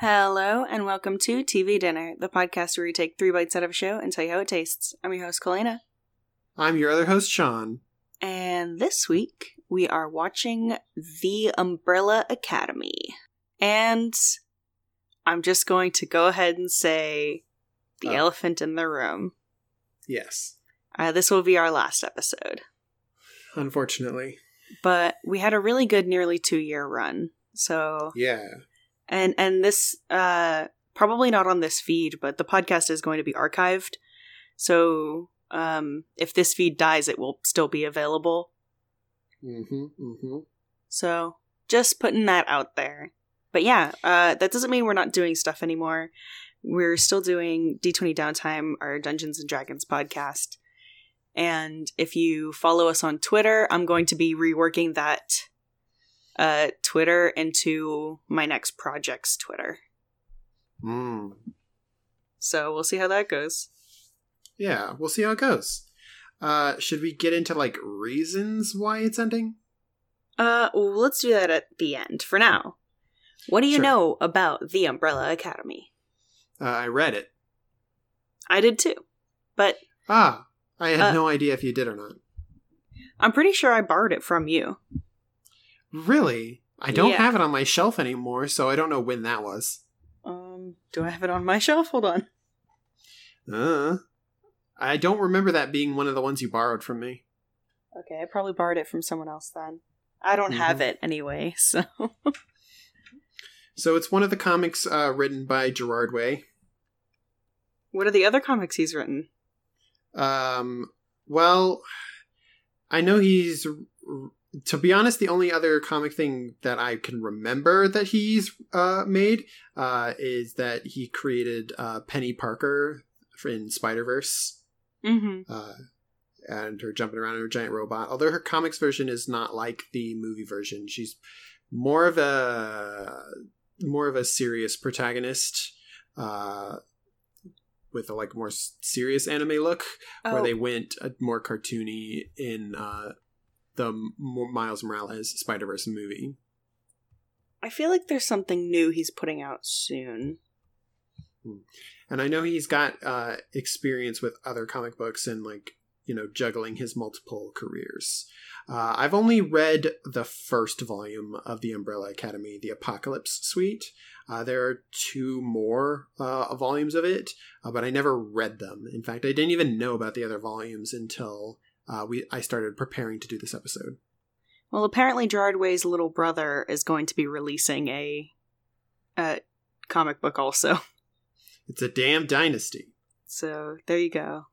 Hello, and welcome to TV Dinner, the podcast where we take three bites out of a show and tell you how it tastes. I'm your host, Colina. I'm your other host, Sean. And this week, we are watching The Umbrella Academy. And I'm just going to go ahead and say the Oh. elephant in the room. Yes. Uh, this will be our last episode. Unfortunately. But we had a really good nearly two year run. So Yeah. And and this uh probably not on this feed but the podcast is going to be archived so um if this feed dies it will still be available Mm-hmm. Mm-hmm. so just putting that out there but yeah uh that doesn't mean we're not doing stuff anymore we're still doing d20 downtime our dungeons and dragons podcast and if you follow us on twitter i'm going to be reworking that uh twitter into my next project's twitter Mm. So we'll see how that goes. Yeah, we'll see how it goes. Uh, should we get into like reasons why it's ending? Uh, well, let's do that at the end. For now, what do you Sure. know about the Umbrella Academy? Uh, I read it. I did too, but Ah, I had Uh, no idea if you did or not. I'm pretty sure I borrowed it from you. Really? I don't Yeah. have it on my shelf anymore, so I don't know when that was. Um, do I have it on my shelf? Hold on. Uh, I don't remember that being one of the ones you borrowed from me. Okay, I probably borrowed it from someone else then. I don't have Mhm. it anyway, so So it's one of the comics uh, written by Gerard Way. what are the other comics he's written? Um, well, I know he's. To be honest, the only other comic thing that I can remember that he's uh, made uh, is that he created uh, Peni Parker in Spider Verse, Mm-hmm. uh, and her jumping around in her giant robot. Although her comics version is not like the movie version, she's more of a more of a serious protagonist. Uh, with a like more serious anime look, where Oh, they went uh, more cartoony in uh, the M- Miles Morales Spider Verse movie. I feel like there's something new he's putting out soon. And I know he's got uh, experience with other comic books and like you know juggling his multiple careers. Uh, I've only read the first volume of the Umbrella Academy, the Apocalypse Suite. Uh, there are two more uh, volumes of it, uh, but I never read them. In fact, I didn't even know about the other volumes until uh, we I started preparing to do this episode. Well, apparently Gerard Way's little brother is going to be releasing a, a comic book also. It's a damn dynasty. So there you go.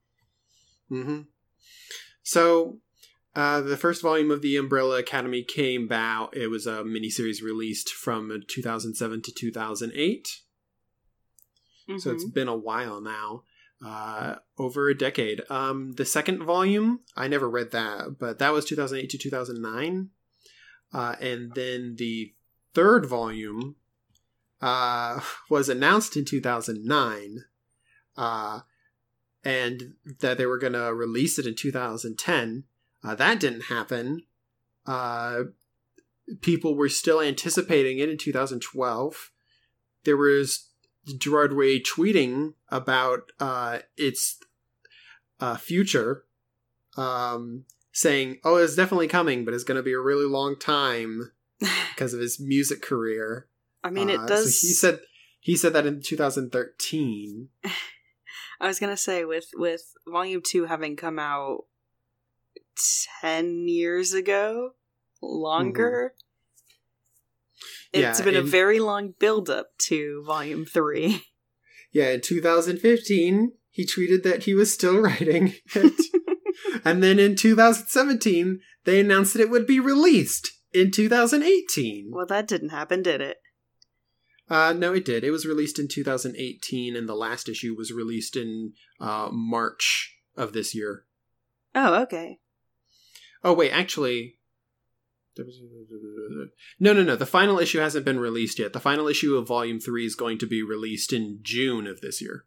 hmm So, uh, the first volume of the Umbrella Academy came out. It was a miniseries released from 2007 to 2008. So it's been a while now, uh, over a decade. Um, the second volume, I never read that, but that was 2008 to 2009. Uh, and then the third volume uh, was announced in 2009, uh, and that they were going to release it in 2010. Uh, that didn't happen. Uh, people were still anticipating it in 2012. There was Gerard Way tweeting about uh, its uh, future, um, saying, "Oh, it's definitely coming, but it's going to be a really long time because of his music career." I mean, it Uh, does. So he said he said that in 2013. I was gonna say with with Volume Two having come out ten years ago, longer. It's Yeah, been a very long build up to Volume Three. Yeah, in 2015, he tweeted that he was still writing it. and then in 2017, they announced that it would be released in 2018. well, that didn't happen, did it? Uh, no, it did. It was released in 2018, and the last issue was released in uh, March of this year. Oh, okay. Oh, wait, actually. No, no, no. The final issue hasn't been released yet. The final issue of Volume 3 is going to be released in June of this year.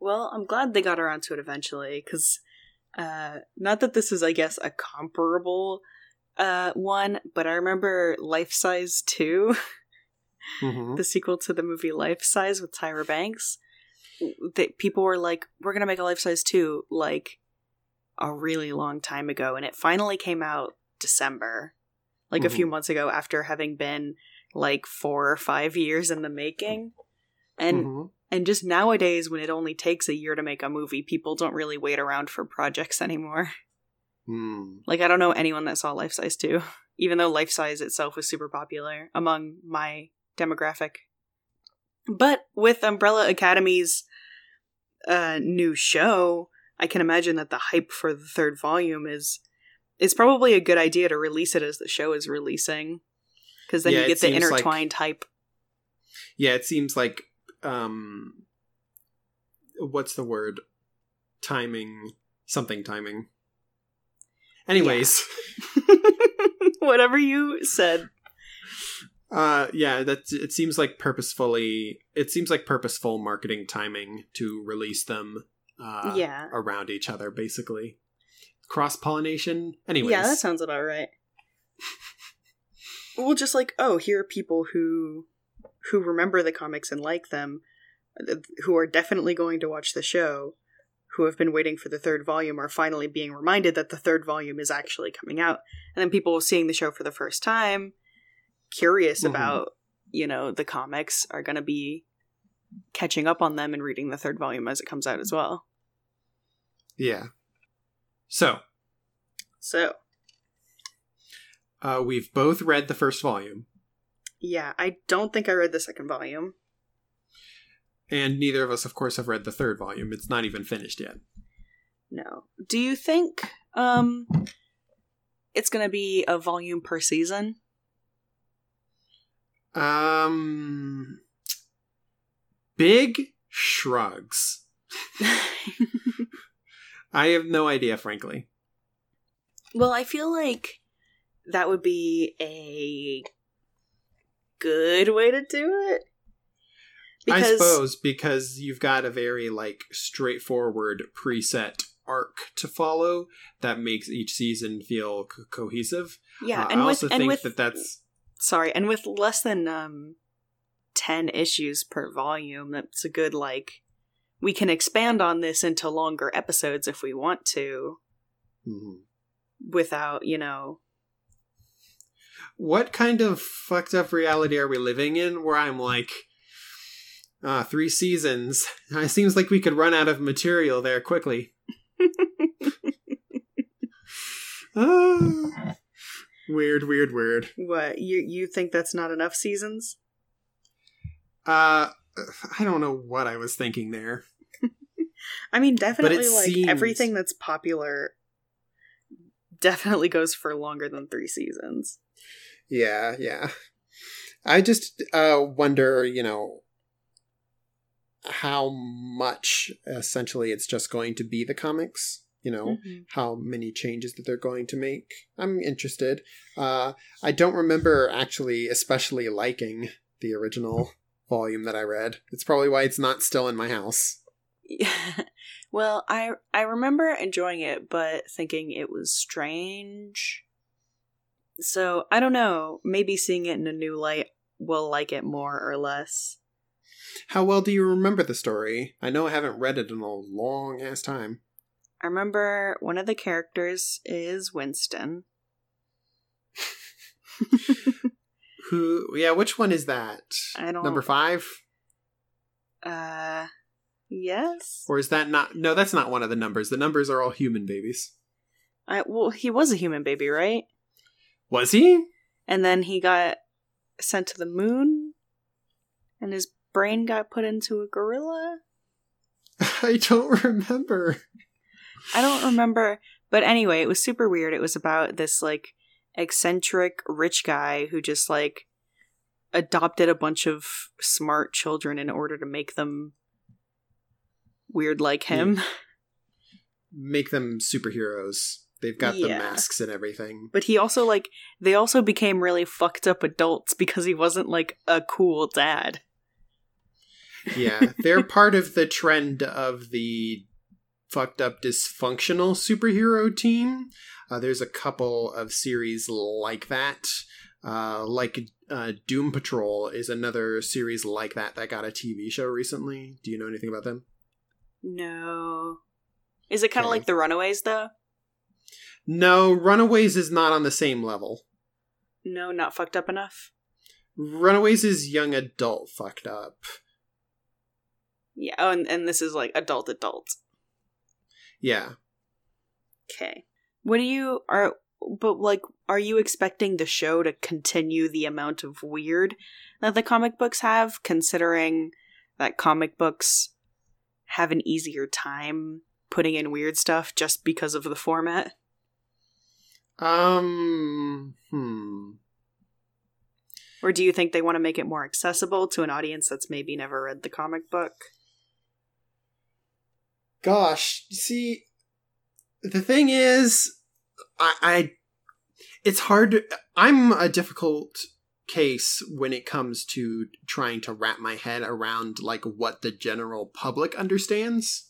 Well, I'm glad they got around to it eventually, because uh, not that this is, I guess, a comparable uh, one, but I remember Life Size 2 Mhm. the sequel to the movie Life Size with Tyra Banks, that people were like, "We're gonna make a Life Size too," like a really long time ago, and it finally came out December, like a few Mhm. months ago, after having been like four or five years in the making, and Mhm. and just nowadays when it only takes a year to make a movie, people don't really wait around for projects anymore. Mm. Like I don't know anyone that saw Life Size 2, even though Life Size itself was super popular among my demographic. But with Umbrella Academy's uh, new show, I can imagine that the hype for the third volume is it's probably a good idea to release it as the show is releasing because then Yeah, you get the seems like- intertwined hype. Yeah, it seems like um what's the word? Timing something timing. Anyways, Whatever you said. uh yeah, that it seems like purposefully it seems like purposeful marketing timing to release them uh yeah. around each other basically. Cross pollination. Anyways. Yeah, that sounds about right. well, just like, oh, here are people who who remember the comics and like them, uh, who are definitely going to watch the show, who have been waiting for the third volume, are finally being reminded that the third volume is actually coming out, and then people seeing the show for the first time, curious Mhm. about you know the comics, are going to be catching up on them and reading the third volume as it comes out as well. yeah. So, So, uh we've both read the first volume yeah, I don't think I read the second volume. and neither of us of course have read the third volume. It's not even finished yet. No. Do you think um it's going to be a volume per season? Um, big shrugs. I have no idea, frankly. well, I feel like that would be a good way to do it. I suppose because you've got a very like straightforward preset arc to follow that makes each season feel co- cohesive. yeah, Uh, and I with also and think with that that's sorry, and with less than um 10 issues per volume, that's a good like we can expand on this into longer episodes if we want to Mhm. without, you know, what kind of fucked up reality are we living in where I'm like, uh, three seasons. It seems like we could run out of material there quickly. Ah. weird, weird, weird. what you you think that's not enough seasons? Uh, I don't know what I was thinking there. I mean, definitely like seems- everything that's popular definitely goes for longer than 3 seasons. Yeah, yeah. I just uh, wonder, you know, how much essentially it's just going to be the comics. You know, how many changes that they're going to make. I'm interested. Uh, I don't remember actually, especially liking the original volume that I read. It's probably why it's not still in my house. Well, I I remember enjoying it but thinking it was strange. So, I don't know, maybe seeing it in a new light will like it more or less. How well do you remember the story? I know I haven't read it in a long ass time. I remember one of the characters is Winston. Who? Yeah, which one is that? I don't Number five, Uh yes. or is that not? No, that's not one of the numbers. The numbers are all human babies. I well, he was a human baby, right? Was he? And then he got sent to the moon and his brain got put into a gorilla. I don't remember. I don't remember, but anyway, it was super weird. It was about this like eccentric rich guy who just like adopted a bunch of smart children in order to make them weird like him. Make them superheroes. They've got the masks and everything. But he also like they also became really fucked up adults because he wasn't like a cool dad. Yeah, they're part of the trend of the fucked up dysfunctional superhero team. Uh, there's a couple of series like that, uh, like uh, Doom Patrol is another series like that that got a TV show recently. Do you know anything about them? No. Is it kind of Okay. like the Runaways though? No, Runaways is not on the same level. No, not fucked up enough. Runaways is young adult fucked up. Yeah. Oh, and, and this is like adult adult. Yeah. Okay. What do you are but like are you expecting the show to continue the amount of weird that the comic books have considering that comic books have an easier time putting in weird stuff just because of the format? Um. Hmm. Or do you think they want to make it more accessible to an audience that's maybe never read the comic book? Gosh, see, the thing is, I, I it's hard. To, I'm a difficult case when it comes to trying to wrap my head around like what the general public understands.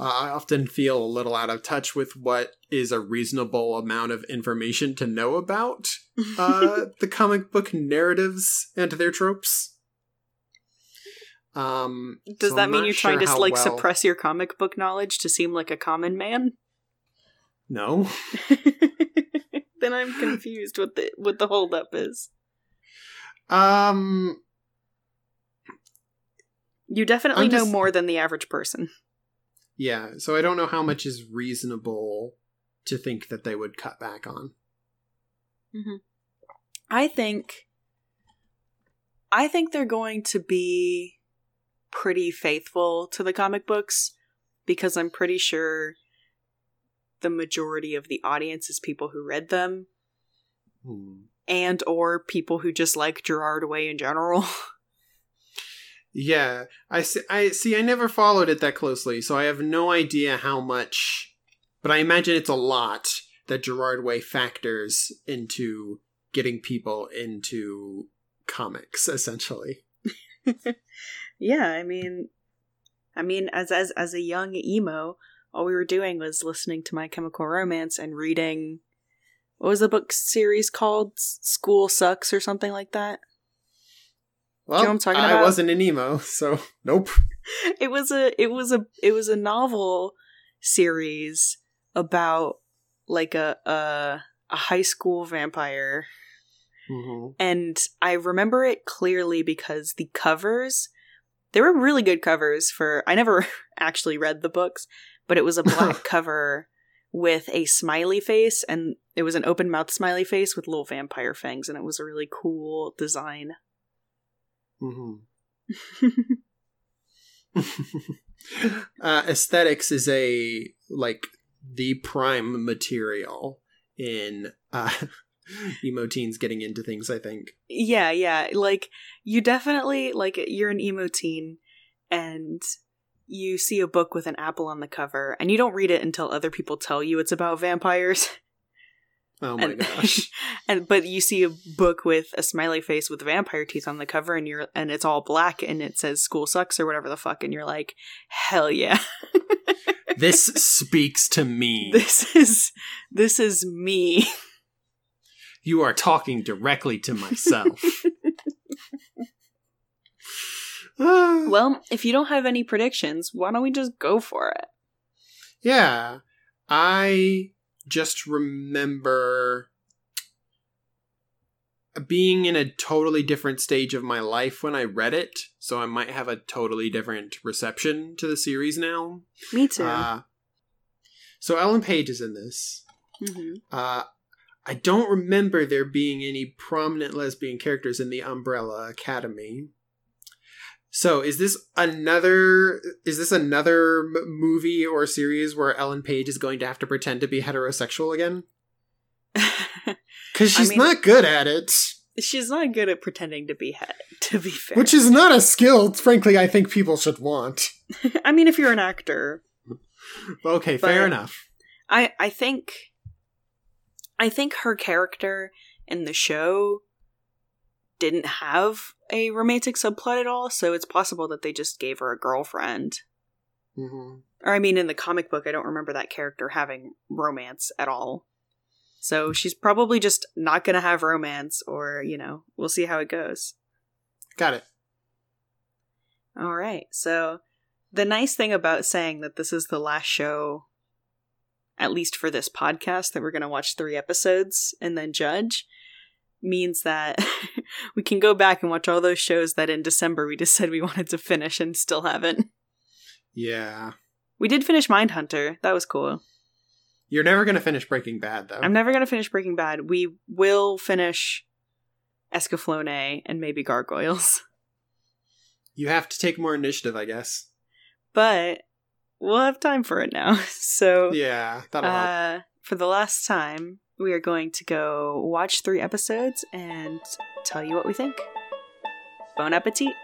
Uh, I often feel a little out of touch with what is a reasonable amount of information to know about uh, the comic book narratives and their tropes. Um, Does so that I'm mean you're trying to like well- suppress your comic book knowledge to seem like a common man? No. then I'm confused what the what the holdup is. Um, You definitely I'm know just- more than the average person. yeah, so I don't know how much is reasonable to think that they would cut back on. I think I think they're going to be pretty faithful to the comic books because I'm pretty sure the majority of the audience is people who read them Hmm. and or people who just like Gerard Way in general. Yeah, I see, I see. I never followed it that closely, so I have no idea how much. But I imagine it's a lot that Gerard Way factors into getting people into comics, essentially. yeah, I mean I mean as as as a young emo, all we were doing was listening to My Chemical Romance and reading what was the book series called? School Sucks or something like that. Well, know what I'm talking I about? wasn't an emo, so nope. It was a it was a it was a novel series about like a a, a high school vampire hmm and I remember it clearly because the covers they were really good covers for I never actually read the books, but it was a black cover with a smiley face and it was an open mouth smiley face with little vampire fangs and it was a really cool design. hmm uh, aesthetics is a like the prime material in uh, emo teens getting into things. I think. yeah, yeah, like you definitely like you're an emo teen and you see a book with an apple on the cover and you don't read it until other people tell you it's about vampires. Oh my and, gosh! and but you see a book with a smiley face with vampire teeth on the cover and you're and it's all black and it says school sucks or whatever the fuck and you're like hell yeah this speaks to me. this is this is me You are talking directly to myself. Well if you don't have any predictions why don't we just go for it yeah, I just remember being in a totally different stage of my life when I read it, so I might have a totally different reception to the series now. me too Uh, so Ellen Page is in this. hmm Uh, I don't remember there being any prominent lesbian characters in the Umbrella Academy. So is this another is this another m- movie or series where Ellen Page is going to have to pretend to be heterosexual again? Because I she's mean- not good at it. she's not good at pretending to be head to be fair Which is not a skill, frankly, I think people should want. i mean if you're an actor Okay, fair enough. I I think I think her character in the show didn't have a romantic subplot at all, so it's possible that they just gave her a girlfriend. hmm Or I mean in the comic book I don't remember that character having romance at all. So she's probably just not going to have romance, or, you know, we'll see how it goes. Got it. All right. So the nice thing about saying that this is the last show, at least for this podcast, that we're going to watch three episodes and then judge, means that we can go back and watch all those shows that in December we just said we wanted to finish and still haven't. Yeah. We did finish Mindhunter. That was cool. You're never going to finish Breaking Bad, though. I'm never going to finish Breaking Bad. We will finish Escaflowne and maybe Gargoyles. You have to take more initiative, I guess. But we'll have time for it now. So, Yeah, that'll help. uh, for the last time, we are going to go watch three episodes and tell you what we think. Bon appetit!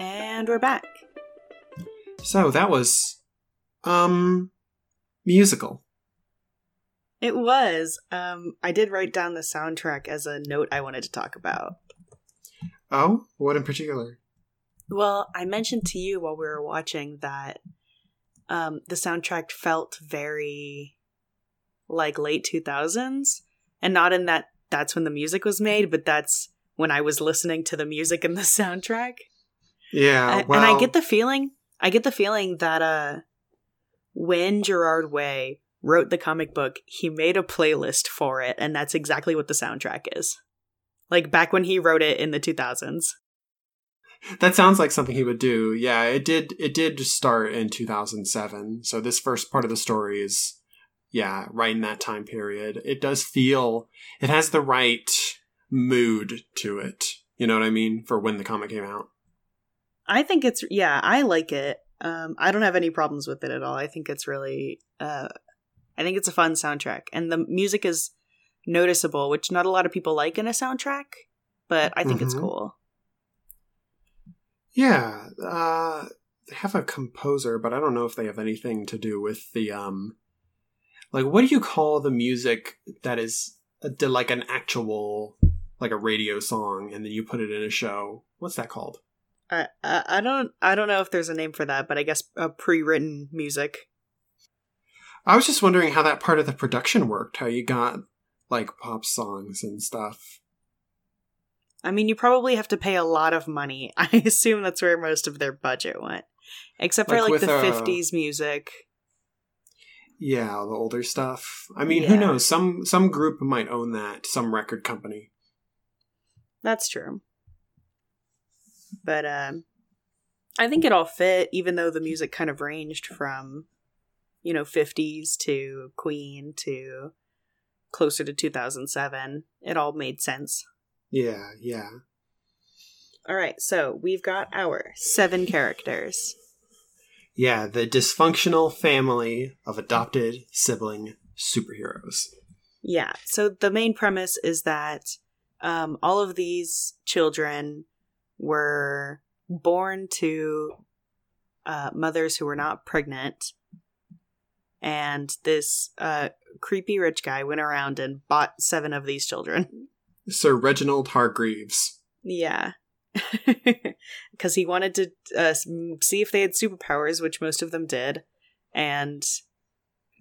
And we're back. So that was, um, musical. It was. Um, I did write down the soundtrack as a note I wanted to talk about. Oh, what in particular? Well, I mentioned to you while we were watching that um, the soundtrack felt very like late 2000s, and not in that that's when the music was made, but that's when I was listening to the music in the soundtrack. Yeah, I- and I get the feeling, I get the feeling that uh, when Gerard Way wrote the comic book, he made a playlist for it, and that's exactly what the soundtrack is. Like back when he wrote it in the 2000s. that sounds like something he would do. Yeah, it did. It did start in 2007. So this first part of the story is, yeah, right in that time period. It does feel it has the right mood to it. You know what I mean for when the comic came out. I think it's yeah, I like it. Um, I don't have any problems with it at all. I think it's really, uh, I think it's a fun soundtrack, and the music is noticeable, which not a lot of people like in a soundtrack, but I think it's Mhm. cool. Yeah, uh, they have a composer, but I don't know if they have anything to do with the um, like what do you call the music that is a, like an actual like a radio song, and then you put it in a show? What's that called? I, I I don't I don't know if there's a name for that, but I guess a pre-written music. I was just wondering how that part of the production worked. How you got like pop songs and stuff. I mean, you probably have to pay a lot of money. I assume that's where most of their budget went, except for Like like the uh, '50s music. Yeah, the older stuff. I mean, who knows? Some some group might own that. Some record company. That's true. But um I think it all fit, even though the music kind of ranged from, you know, 50s to Queen to closer to 2007. It all made sense. Yeah, yeah. All right, so we've got our seven characters. Yeah, the dysfunctional family of adopted sibling superheroes. Yeah, so the main premise is that um, all of these children were born to uh, mothers who were not pregnant. And this uh, creepy rich guy went around and bought seven of these children. Sir Reginald Hargreaves. Yeah. Because he wanted to uh, see if they had superpowers, which most of them did, and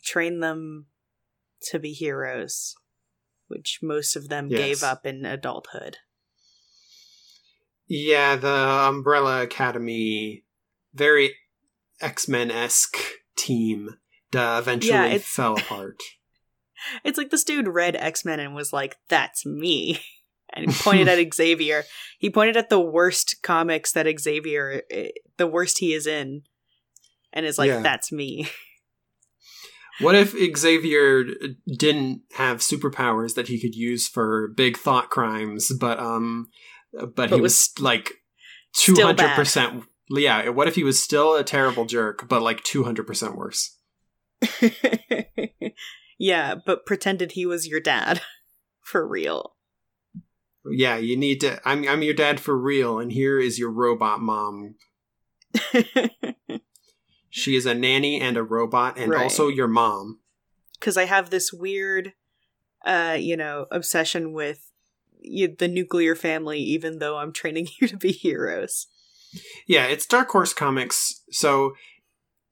train them to be heroes, which most of them Yes. gave up in adulthood. Yeah, the Umbrella Academy, very X Men esque team, uh, eventually Yeah, it's- fell apart. It's like this dude read X Men and was like, "That's me," and he pointed at Xavier. He pointed at the worst comics that Xavier, eh, the worst he is in, and is like, Yeah. "That's me." What if Xavier didn't have superpowers that he could use for big thought crimes, but um, but, he But was, was like two hundred percent. Yeah, what if he was still a terrible jerk, but like two hundred percent worse? yeah, but pretended he was your dad for real. Yeah, you need to. I'm I'm your dad for real, and here is your robot mom. She is a nanny and a robot, and Right. also your mom. Because I have this weird uh, you know, obsession with y- the nuclear family, even though I'm training you to be heroes. Yeah, it's Dark Horse Comics, so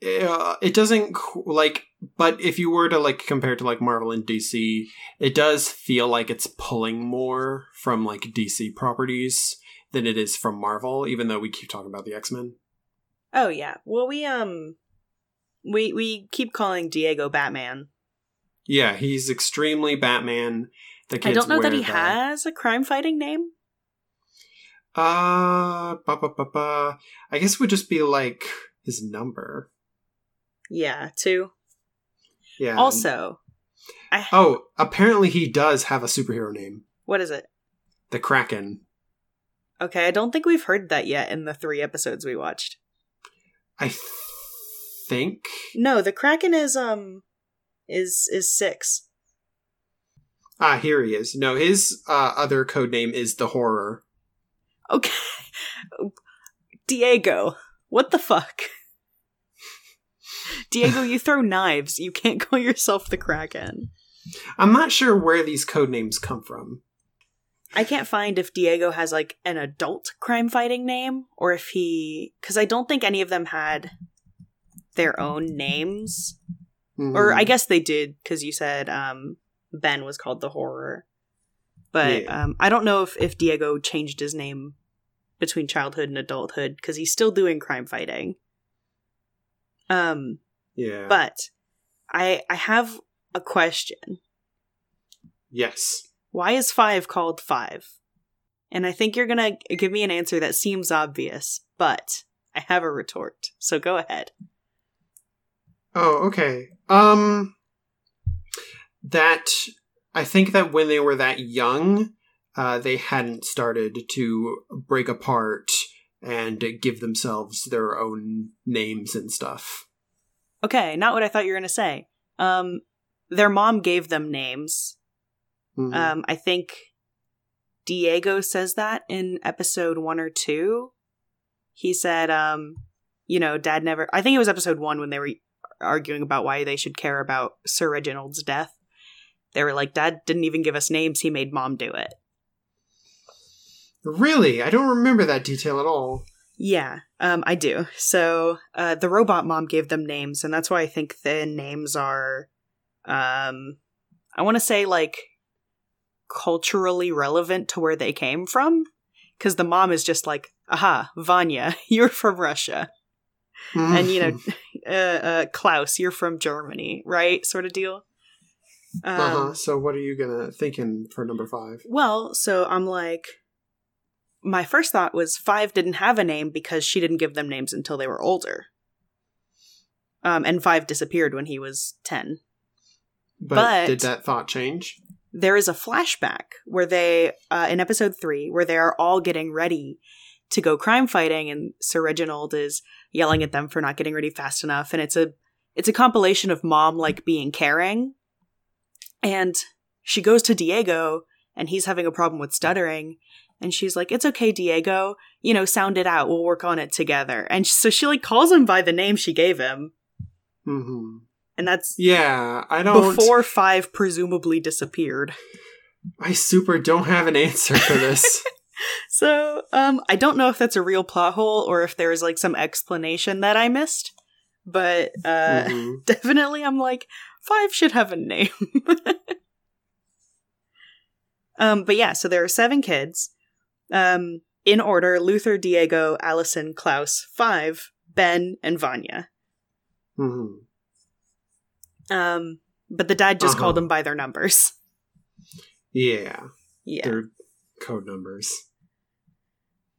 uh, it doesn't like. But if you were to like compare it to like Marvel and DC, it does feel like it's pulling more from like DC properties than it is from Marvel. Even though we keep talking about the X Men. Oh yeah. Well, we um, we we keep calling Diego Batman. Yeah, he's extremely Batman. The kids I don't know that he has a crime fighting name. Uh, ba, ba, ba, ba. I guess it would just be like his number. Yeah, two. Yeah. Also, I Oh, apparently he does have a superhero name. what is it? The Kraken. Okay, I don't think we've heard that yet in the three episodes we watched. I th- think. No, the Kraken is um is is six. Ah, here he is. No, his uh, other code name is the Horror. Okay. Diego. What the fuck? Diego, you throw knives. You can't call yourself the Kraken. I'm not sure where these code names come from. I can't find if Diego has like an adult crime fighting name or if he cuz I don't think any of them had their own names. Mhm. Or I guess they did cuz you said um Ben was called the horror. But Yeah. um I don't know if if Diego changed his name between childhood and adulthood cuz he's still doing crime fighting. Um yeah. but I I have a question. yes. Why is 5 called 5? And I think you're going to give me an answer that seems obvious, but I have a retort. So go ahead. Oh, okay. Um that I think that when they were that young, uh, they hadn't started to break apart and give themselves their own names and stuff. Okay, not what I thought you were going to say. Um their mom gave them names. Mhm. Um I think Diego says that in episode 1 or 2. He said um you know, dad never I think it was episode 1 when they were arguing about why they should care about Sir Reginald's death. They were like dad didn't even give us names, he made mom do it. Really, I don't remember that detail at all. Yeah, um, I do. So uh, the robot mom gave them names, and that's why I think the names are, um, I want to say like culturally relevant to where they came from, because the mom is just like, "Aha, Vanya, you're from Russia," and you know, uh, uh, Klaus, you're from Germany, right? Sort of deal. Um, uh-huh. So what are you gonna thinking for number five? Well, so I'm like, my first thought was Five didn't have a name because she didn't give them names until they were older. Um, and Five disappeared when he was 10. But, But- did that thought change? There is a flashback where they, uh, in episode three, where they are all getting ready to go crime fighting, and Sir Reginald is yelling at them for not getting ready fast enough. And it's a, it's a compilation of mom like being caring, and she goes to Diego, and he's having a problem with stuttering, and she's like, "It's okay, Diego. You know, sound it out. We'll work on it together." And so she like calls him by the name she gave him, hmm and that's Yeah, I don't. before Five presumably disappeared. I super don't have an answer for this. So, um, I don't know if that's a real plot hole or if there's like some explanation that I missed, but uh, Mhm. definitely I'm like five should have a name. um, but yeah, so there are seven kids, um, in order: Luther, Diego, Allison, Klaus, Five, Ben, and Vanya. Mhm. Um, but the dad just Uh-huh. called them by their numbers. Yeah, Yeah. their code numbers.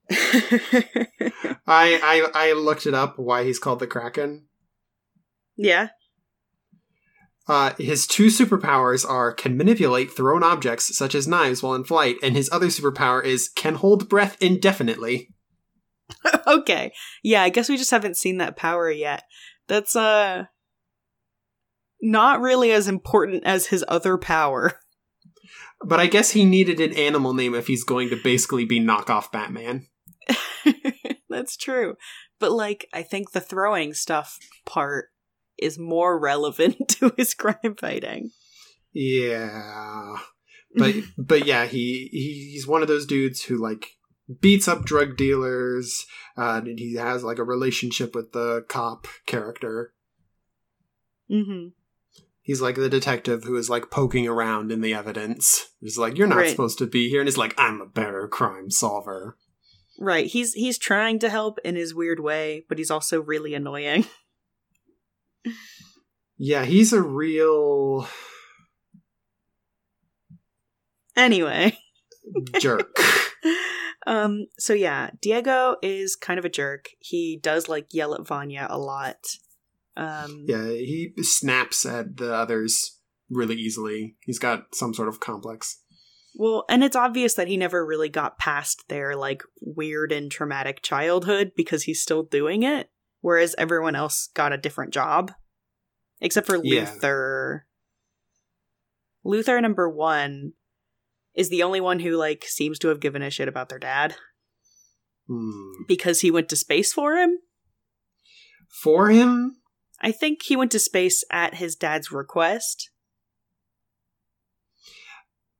I, I I looked it up why he's called the Kraken. yeah. Uh, his two superpowers are can manipulate thrown objects such as knives while in flight, and his other superpower is can hold breath indefinitely. okay. Yeah, I guess we just haven't seen that power yet. That's uh not really as important as his other power. But I guess he needed an animal name if he's going to basically be knockoff Batman. That's true. But like I think the throwing stuff part is more relevant to his crime fighting. Yeah. But but yeah, he, he he's one of those dudes who like beats up drug dealers. Uh, and he has like a relationship with the cop character. mm-hmm. He's like the detective who is like poking around in the evidence. He's like, "You're not Right. supposed to be here," and he's like, "I'm a better crime solver." Right. He's he's trying to help in his weird way, but he's also really annoying. Yeah, he's a real anyway. jerk. um so yeah, Diego is kind of a jerk. He does like yell at Vanya a lot. Um yeah, he snaps at the others really easily. He's got some sort of complex. Well, and it's obvious that he never really got past their like weird and traumatic childhood because he's still doing it, whereas everyone else got a different job. Except for Yeah. Luther. Luther number 1 is the only one who like seems to have given a shit about their dad Hmm. because he went to space for him. For him, I think he went to space at his dad's request.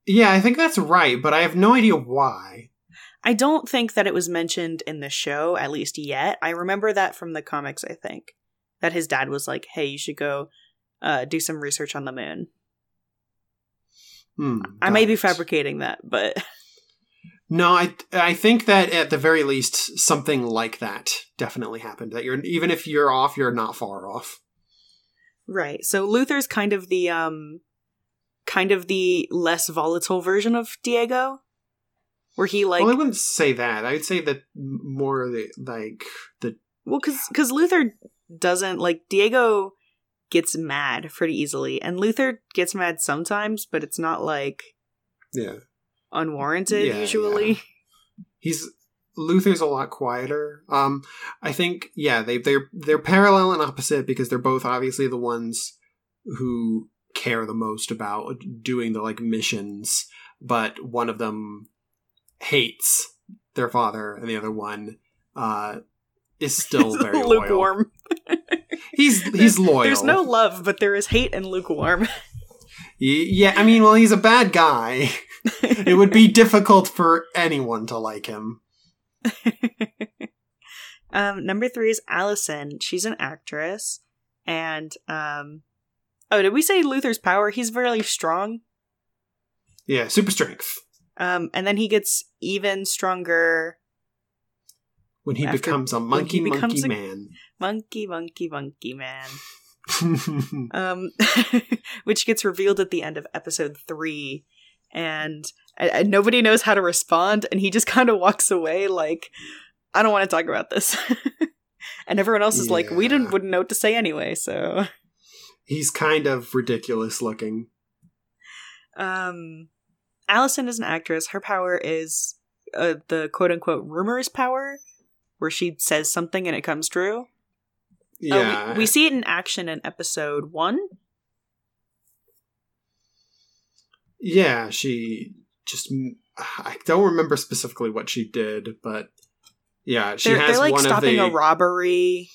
yeah, I think that's right, but I have no idea why. I don't think that it was mentioned in the show, at least yet. I remember that from the comics, I think. That his dad was like, hey, you should go uh, do some research on the moon. Hmm, I may be fabricating that, but No, I I think that at the very least something like that definitely happened. That you're even if you're off, you're not far off. right. So Luther's kind of the um kind of the less volatile version of Diego. Where he like well, I wouldn't say that. I'd say that more the, like the Well, because because Luther doesn't like Diego gets mad pretty easily, and Luther gets mad sometimes, but it's not like yeah. unwarranted Yeah, usually. He's Luther's a lot quieter. Um, I think yeah, they they're they're parallel and opposite because they're both obviously the ones who care the most about doing the like missions, but one of them hates their father, and the other one uh is still very lukewarm. He's he's loyal. There's no love, but there is hate and lukewarm. Yeah, I mean, well, he's a bad guy. it would be difficult for anyone to like him. um, number three is Allison. She's an actress, and um, oh, did we say Luther's power? He's really strong. Yeah, super strength. Um, and then he gets even stronger. When he becomes a monkey, becomes monkey a- man. Monkey, monkey, monkey man. um, which gets revealed at the end of episode three, and, and nobody knows how to respond, and he just kind of walks away like, "I don't want to talk about this," and everyone else is like, "We didn't wouldn't know what to say anyway." So, he's kind of ridiculous looking. um, Allison is an actress. Her power is uh, the quote unquote rumors power, where she says something and it comes true. Uh, we- Yeah. we, see it in action in episode one. yeah, she just. I don't remember specifically what she did, but yeah, she they're, has they're like one stopping of the. a robbery.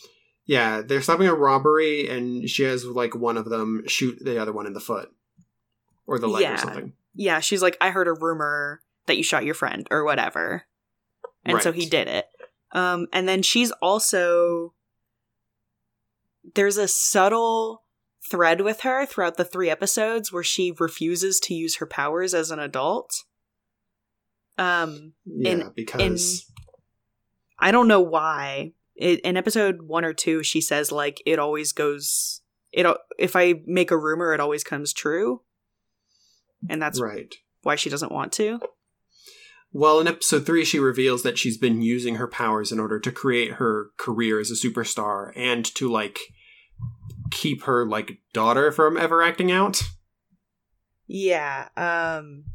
yeah, they're stopping a robbery, and she has like one of them shoot the other one in the foot or the leg Yeah. or something. Yeah, she's like, I heard a rumor that you shot your friend or whatever. And so he did it. Um, and then she's also there's a subtle thread with her throughout the three episodes where she refuses to use her powers as an adult. Um, Yeah, In- because I don't know why. It, in episode one or two, she says like it always goes. It if I make a rumor, it always comes true, and that's right. why she doesn't want to. Well, in episode three, she reveals that she's been using her powers in order to create her career as a superstar and to like keep her like daughter from ever acting out. Yeah. Um.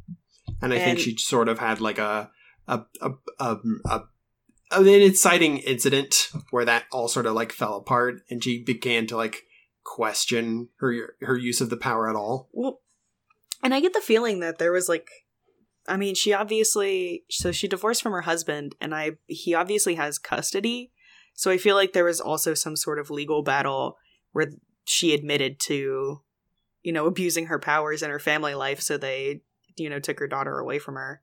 And I think she sort of had like a a a a, a, an inciting incident where that all sort of like fell apart, and she began to like question her her use of the power at all. Well, and I get the feeling that there was like, I mean, she obviously so she divorced from her husband, and I he obviously has custody. So I feel like there was also some sort of legal battle where she admitted to you know, abusing her powers in her family life, so they, you know, took her daughter away from her.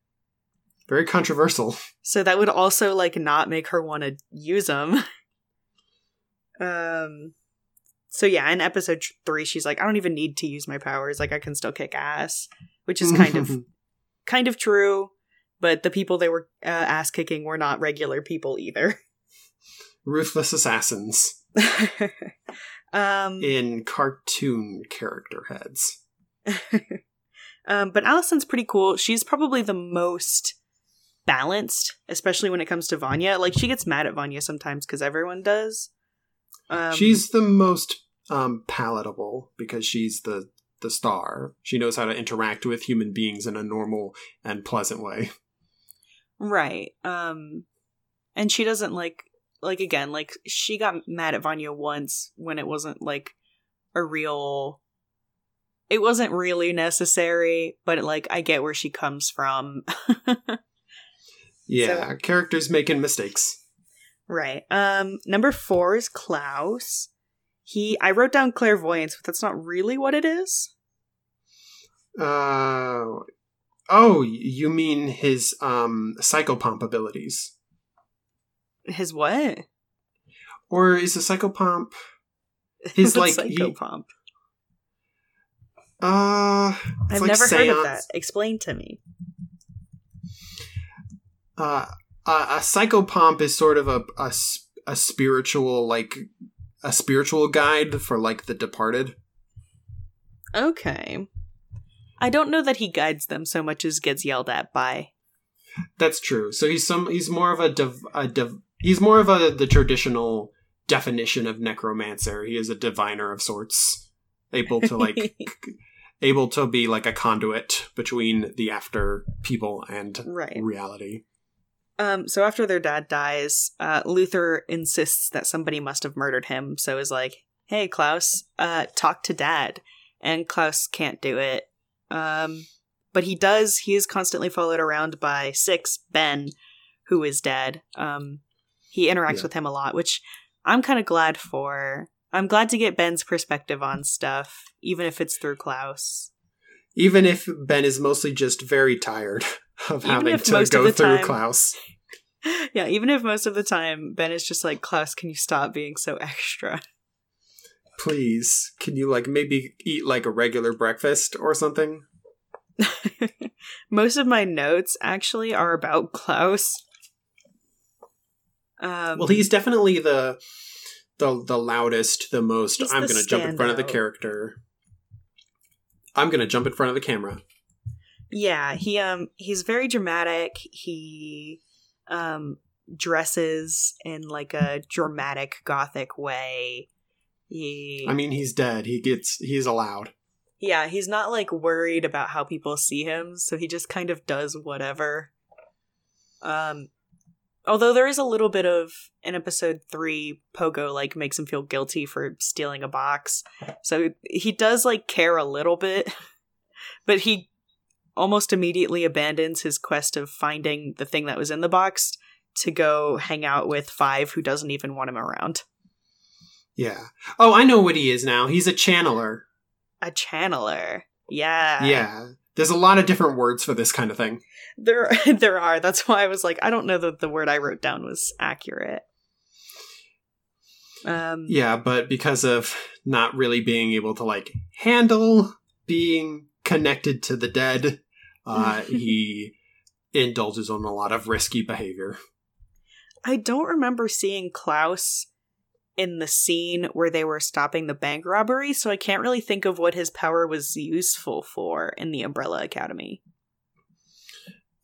Very controversial. So that would also like not make her want to use them. um so yeah, in episode 3 she's like I don't even need to use my powers, like I can still kick ass, which is kind of kind of true, but the people they were uh, ass kicking were not regular people either. Ruthless assassins um in cartoon character heads. um, but Allison's pretty cool. She's probably the most balanced, especially when it comes to Vanya. Like she gets mad at Vanya sometimes because everyone does. Um, she's the most um, palatable because she's the the star. She knows how to interact with human beings in a normal and pleasant way. right. Um, and she doesn't like like again like she got mad at Vanya once when it wasn't like a real it wasn't really necessary, but like I get where she comes from. yeah, so, characters making mistakes. Right. Um number 4 is Klaus. He I wrote down clairvoyance, but that's not really what it is. Uh Oh, you mean his um psychopomp abilities. His what? Or is a psychopomp his like psychopomp? He, uh, I've like never seance. heard of that. Explain to me. Uh, a, a psychopomp is sort of a, a a spiritual like a spiritual guide for like the departed. Okay. I don't know that he guides them so much as gets yelled at by. That's true. So he's some he's more of a, div, a div, he's more of a the traditional definition of necromancer. He is a diviner of sorts, able to like able to be like a conduit between the after people and right. reality. Um, so after their dad dies, uh, Luther insists that somebody must have murdered him. So is like, "Hey, Klaus, uh, talk to dad." And Klaus can't do it. Um, but he does. He is constantly followed around by Six Ben, who is dead. Um, he interacts yeah. with him a lot, which I'm kind of glad for. I'm glad to get Ben's perspective on stuff, even if it's through Klaus. Even if Ben is mostly just very tired of even having to go through time, Klaus. Yeah, even if most of the time Ben is just like, Klaus, can you stop being so extra? Please, can you like maybe eat like a regular breakfast or something? most of my notes actually are about Klaus. Um, well, he's definitely the the the loudest, the most. I'm going to jump in front of the character. I'm going to jump in front of the camera. Yeah, he um he's very dramatic. He um dresses in like a dramatic gothic way. He I mean, he's dead. He gets he's allowed. Yeah, he's not like worried about how people see him, so he just kind of does whatever. Um although there is a little bit of in episode three pogo like makes him feel guilty for stealing a box so he does like care a little bit but he almost immediately abandons his quest of finding the thing that was in the box to go hang out with five who doesn't even want him around. Yeah. Oh i know what he is now. He's a channeler. A channeler. Yeah. Yeah. There's a lot of different words for this kind of thing. There, there are. That's why I was like, I don't know that the word I wrote down was accurate. Um, yeah, but because of not really being able to like handle being connected to the dead, uh, he indulges on a lot of risky behavior. I don't remember seeing Klaus in the scene where they were stopping the bank robbery, so I can't really think of what his power was useful for in the Umbrella Academy.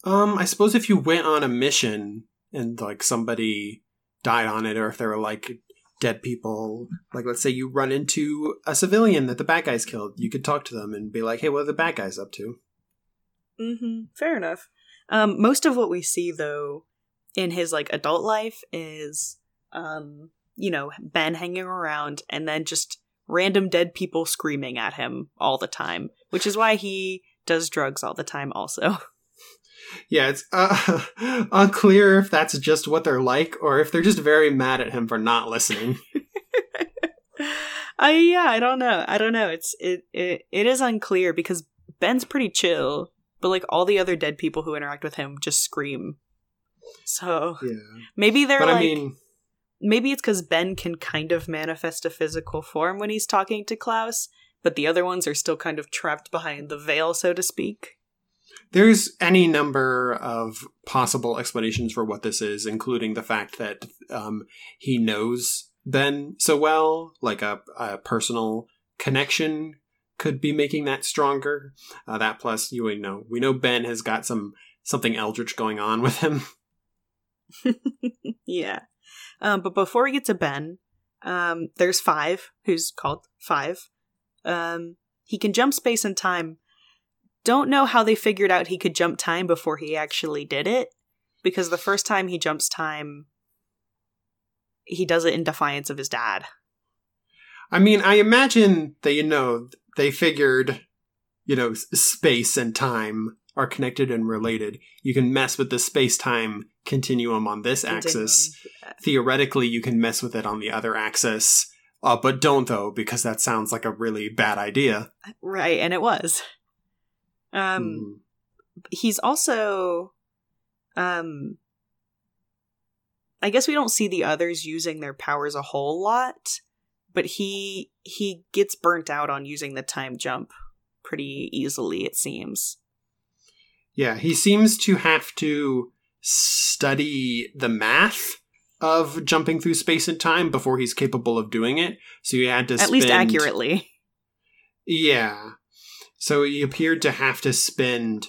Um, I suppose if you went on a mission and like somebody died on it, or if there were like dead people, like let's say you run into a civilian that the bad guys killed, you could talk to them and be like, "Hey, what are the bad guys up to?" Mm-hmm. Fair enough. Um, most of what we see though in his like adult life is um you know, Ben hanging around and then just random dead people screaming at him all the time, which is why he does drugs all the time, also. Yeah, it's uh, unclear if that's just what they're like or if they're just very mad at him for not listening. I yeah, I don't know. I don't know. It's it it, it is unclear because Ben's pretty chill, but like all the other dead people who interact with him just scream. So Yeah. maybe they're But like I mean, maybe it's because Ben can kind of manifest a physical form when he's talking to Klaus, but the other ones are still kind of trapped behind the veil, so to speak. There's any number of possible explanations for what this is, including the fact that um, he knows Ben so well, like a, a personal connection could be making that stronger. Uh, that plus, you know, we know Ben has got some something eldritch going on with him. yeah. Um, but before we get to Ben, um, there's Five, who's called Five. Um, he can jump space and time. Don't know how they figured out he could jump time before he actually did it, because the first time he jumps time, he does it in defiance of his dad. I mean, I imagine that you know they figured, you know, space and time are connected and related. You can mess with the space time continuum on this axis. Continuum. Theoretically, you can mess with it on the other axis, uh, but don't though, because that sounds like a really bad idea. Right, and it was. Um, Hmm. he's also um I guess we don't see the others using their powers a whole lot, but he he gets burnt out on using the time jump pretty easily it seems. Yeah, he seems to have to study the math of jumping through space and time before he's capable of doing it. So he had to At least accurately. Yeah. So he appeared to have to spend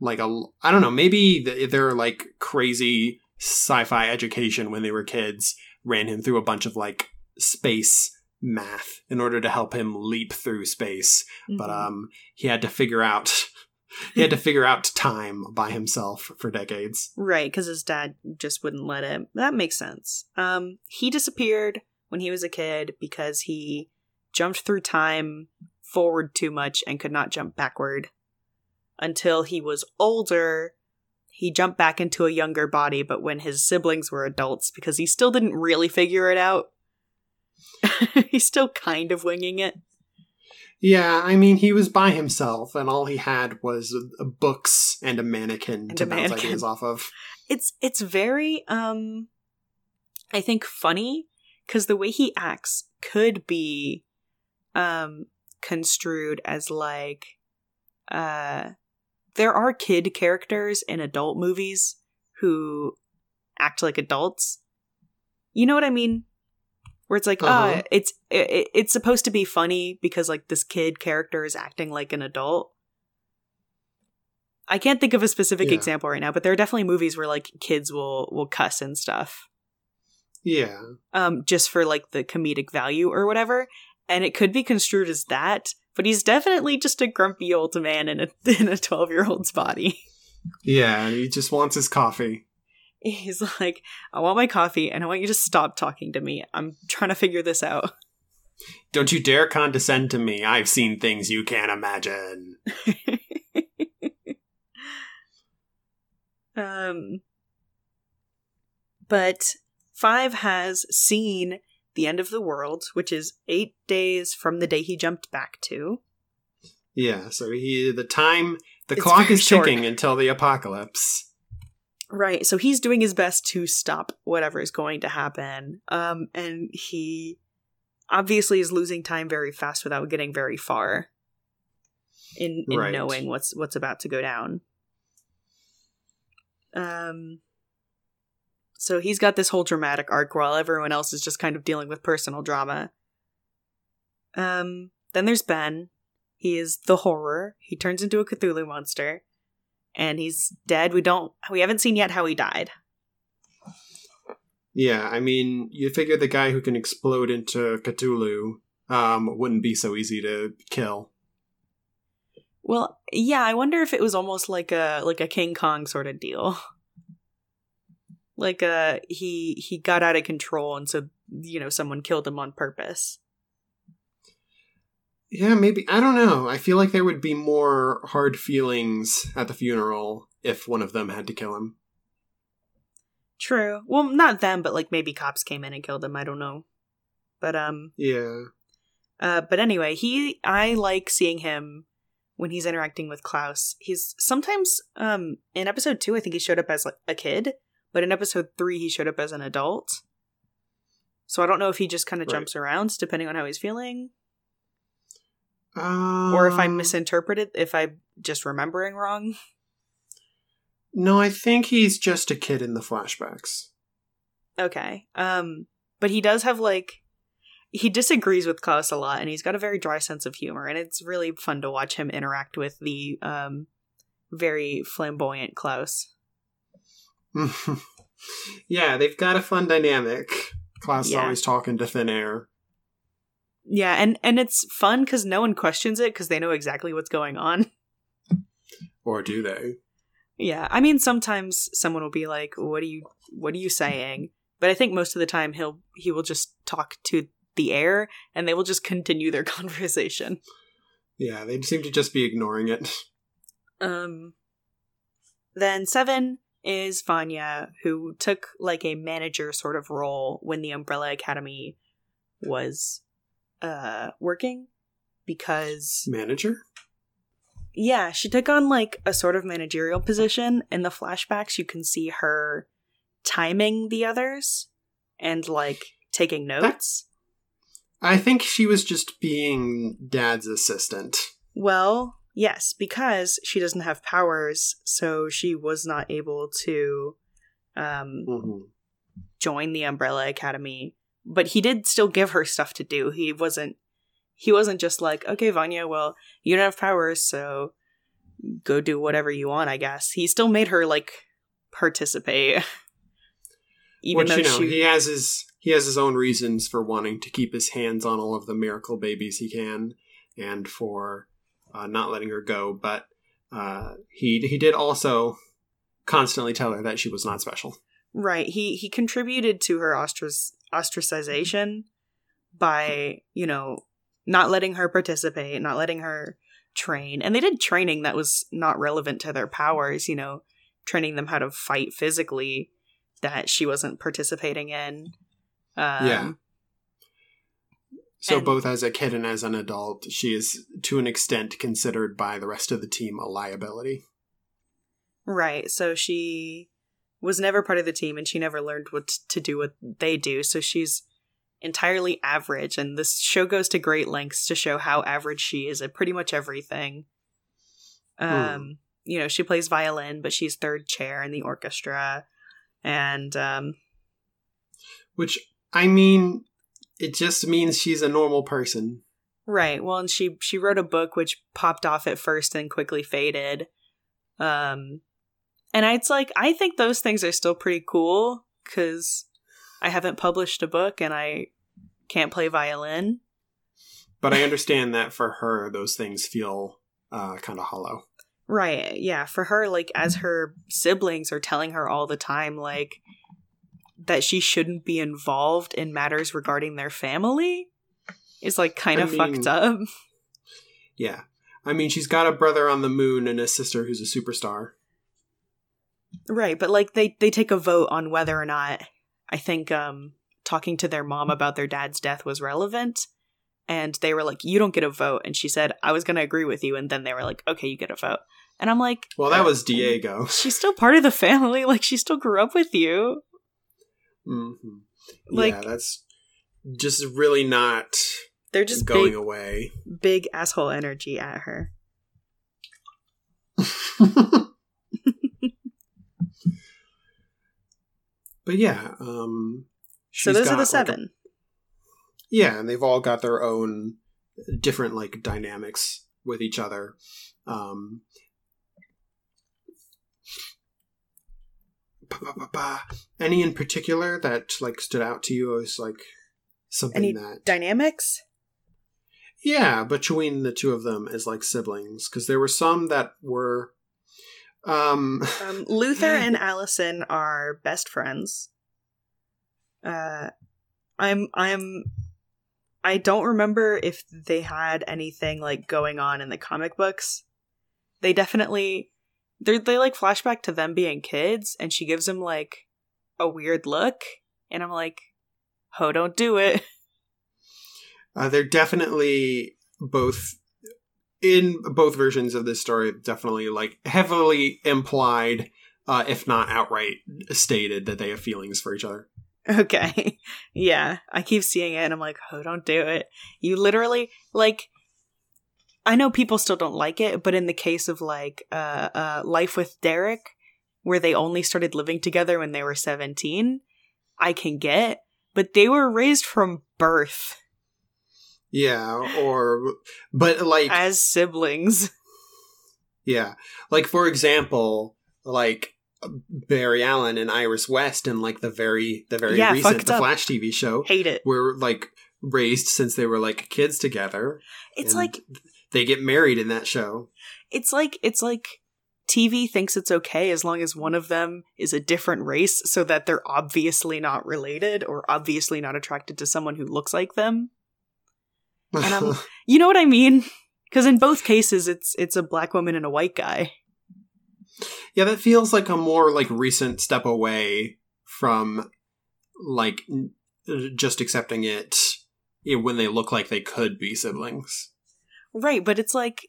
like a I don't know, maybe th- their like crazy sci-fi education when they were kids ran him through a bunch of like space math in order to help him leap through space. But Mhm. um he had to figure out he had to figure out time by himself for decades. Right, because his dad just wouldn't let him. That makes sense. Um, he disappeared when he was a kid because he jumped through time forward too much and could not jump backward. Until he was older, he jumped back into a younger body, but when his siblings were adults, because he still didn't really figure it out. He's still kind of winging it. Yeah, I mean, he was by himself, and all he had was uh, books and a mannequin And to a bounce mannequin. ideas off of. it's it's very um i think funny because the way he acts could be um construed as like uh there are kid characters in adult movies who act like adults you know what i mean where it's like Uh-huh. uh it's it, it's supposed to be funny because like this kid character is acting like an adult I can't think of a specific Yeah. example right now, but there are definitely movies where like kids will will cuss and stuff, Yeah. um, just for like the comedic value or whatever, and it could be construed as that. But he's definitely just a grumpy old man in a in a twelve year old's body. Yeah, and he just wants his coffee. He's like, I want my coffee, and I want you to stop talking to me. I'm trying to figure this out. Don't you dare condescend to me. I've seen things you can't imagine. um, but Five has seen the end of the world, which is eight days from the day he jumped back to. Yeah, so he the time the It's clock is short. ticking until the apocalypse. Right, so he's doing his best to stop whatever is going to happen. Um, and he obviously is losing time very fast without getting very far in in Right. knowing what's what's about to go down. Um so he's got this whole dramatic arc while everyone else is just kind of dealing with personal drama. Um then there's Ben. He is the horror. He turns into a Cthulhu monster and he's dead. We don't we haven't seen yet how he died. Yeah, I mean, you figure the guy who can explode into Cthulhu um, wouldn't be so easy to kill. Well, yeah, I wonder if it was almost like a like a King Kong sort of deal. Like uh he he got out of control and so you know someone killed him on purpose. Yeah, maybe. I don't know. I feel like there would be more hard feelings at the funeral if one of them had to kill him. True. Well, not them, but like maybe cops came in and killed him, I don't know. But um Yeah. Uh, but anyway, he I like seeing him when he's interacting with Klaus. He's sometimes um in episode two, I think he showed up as like a kid, but in episode three, he showed up as an adult. So I don't know if he just kind of Right. jumps around depending on how he's feeling, Um, or if I misinterpreted, if I'm just remembering wrong. No, I think he's just a kid in the flashbacks. Okay. Um, but he does have like he disagrees with Klaus a lot, and he's got a very dry sense of humor, and it's really fun to watch him interact with the um very flamboyant Klaus. yeah, they've got a fun dynamic. Klaus is Yeah. always talking to thin air. Yeah, and and it's fun because no one questions it because they know exactly what's going on. Or do they? Yeah, I mean sometimes someone will be like, "What are you What are you saying?" But I think most of the time he'll he will just talk to the air, and they will just continue their conversation. Yeah, they seem to just be ignoring it. Um. Then seven is Vanya, who took like a manager sort of role when the Umbrella Academy was uh working because Manager? yeah, she took on like a sort of managerial position. In the flashbacks, you can see her timing the others and like taking notes. I think she was just being dad's assistant. Well, yes, because she doesn't have powers, so she was not able to um hmm join the Umbrella Academy. But he did still give her stuff to do. He wasn't he wasn't just like, okay, Vanya, well, you don't have powers, so go do whatever you want, I guess. He still made her like participate. Even Which though you know, she he has his he has his own reasons for wanting to keep his hands on all of the miracle babies he can, and for uh, not letting her go. But uh, he he did also constantly tell her that she was not special. Right. He he contributed to her ostrac- ostracization by, you know, not letting her participate, not letting her train. And they did training that was not relevant to their powers, you know, training them how to fight physically that she wasn't participating in. Um, Yeah. So And- both as a kid and as an adult, she is to an extent considered by the rest of the team a liability. Right. So she was never part of the team and she never learned what to do what they do. So she's entirely average and this show goes to great lengths to show how average she is at pretty much everything. Um, you know, she plays violin, but she's third chair in the orchestra and um Which I mean, it just means she's a normal person. Right. Well, and she she wrote a book which popped off at first and quickly faded. Um and it's like I think those things are still pretty cool cuz I haven't published a book and I can't play violin. But I understand that for her, those things feel uh, kind of hollow. Right. Yeah, for her like as her siblings are telling her all the time like that she shouldn't be involved in matters regarding their family is like kind I of mean- fucked up. Yeah. I mean, she's got a brother on the moon and a sister who's a superstar. Right, but like they they take a vote on whether or not I think um talking to their mom about their dad's death was relevant and they were like you don't get a vote and she said I was going to agree with you and then they were like okay you get a vote. And I'm like Well, that was Diego. she's still part of the family like she still grew up with you. Hmm Like- yeah, that's just really not They're just going big away. big asshole energy at her. but yeah, um, So those are the like, a- 7. yeah, and they've all got their own different like dynamics with each other. Um, ba, ba, ba, ba. Any in particular that like stood out to you as like something Any that Dynamics? yeah between the two of them as like siblings because there were some that were um Um, Luther and Allison are best friends. Uh, I'm I'm I don't remember if they had anything like going on in the comic books. They definitely they they like flashback to them being kids, and she gives him like a weird look, and I'm like, "Ho, don't do it." Uh, they're definitely both in both versions of this story. Definitely like heavily implied, uh, if not outright stated, that they have feelings for each other. Okay. yeah. I keep seeing it and I'm like, oh, don't do it. You literally, like, I know people still don't like it, but in the case of, like, uh, uh, Life with Derek, where they only started living together when they were 17, I can get, but they were raised from birth. Yeah, or, but like. As siblings. Yeah. Like, for example, like, Barry Allen and Iris West and like the very the very Yeah, recent the up. Flash TV show Hate it. were like raised since they were like kids together. It's like they get married in that show. it's like it's like TV thinks it's okay as long as one of them is a different race so that they're obviously not related or obviously not attracted to someone who looks like them. And I'm- um, You know what I mean? Cuz in both cases it's it's a black woman and a white guy. yeah, that feels like a more like recent step away from like n- just accepting it when they look like they could be siblings. Right, but it's like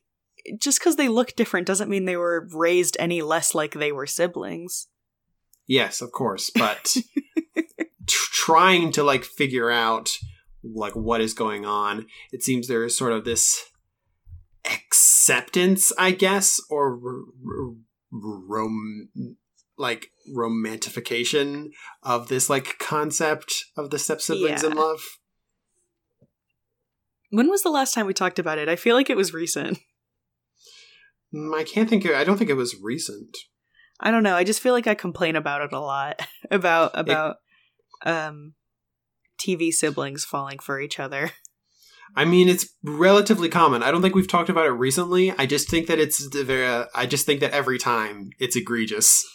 just cuz they look different doesn't mean they were raised any less like they were siblings. Yes, of course, but tr- trying to like figure out like what is going on, it seems there is sort of this acceptance, I guess, or r- rom like romantification of this like concept of the step siblings in love. When was the last time we talked about it? I feel like it was recent. Mm, I can't think. Of, I don't think it was recent. I don't know. I just feel like I complain about it a lot about about um TV siblings falling for each other. I mean, it's relatively common. I don't think we've talked about it recently. I just think that it's the very. I just think that every time it's egregious.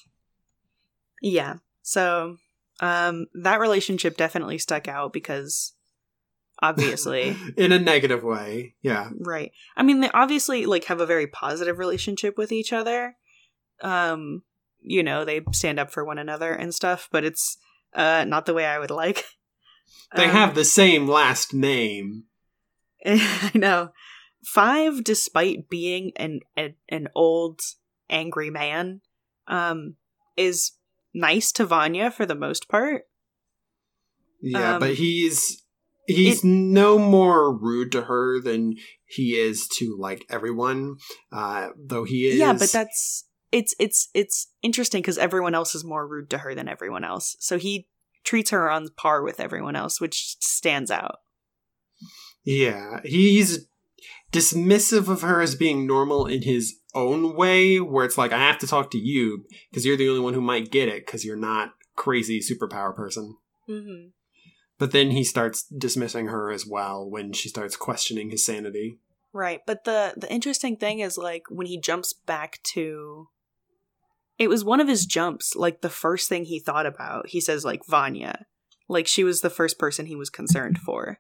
Yeah. So, um that relationship definitely stuck out because obviously, in a negative way. Yeah. right. I mean, they obviously like have a very positive relationship with each other. Um, you know, they stand up for one another and stuff, but it's uh not the way I would like. They Um, have the same last name. I know. Five, despite being an an, an old angry man, um, is nice to Vanya for the most part. Yeah, Um, but he's he's no more rude to her than he is to like everyone. Uh though he is Yeah, but that's it's it's it's interesting because everyone else is more rude to her than everyone else. So he treats her on par with everyone else, which stands out. Yeah, he's dismissive of her as being normal in his own way, where it's like, I have to talk to you because you're the only one who might get it because you're not crazy superpower person. Mm-hmm. But then he starts dismissing her as well when she starts questioning his sanity. Right, but the the interesting thing is like when he jumps back to it was one of his jumps, like the first thing he thought about. He says like Vanya. Like she was the first person he was concerned for.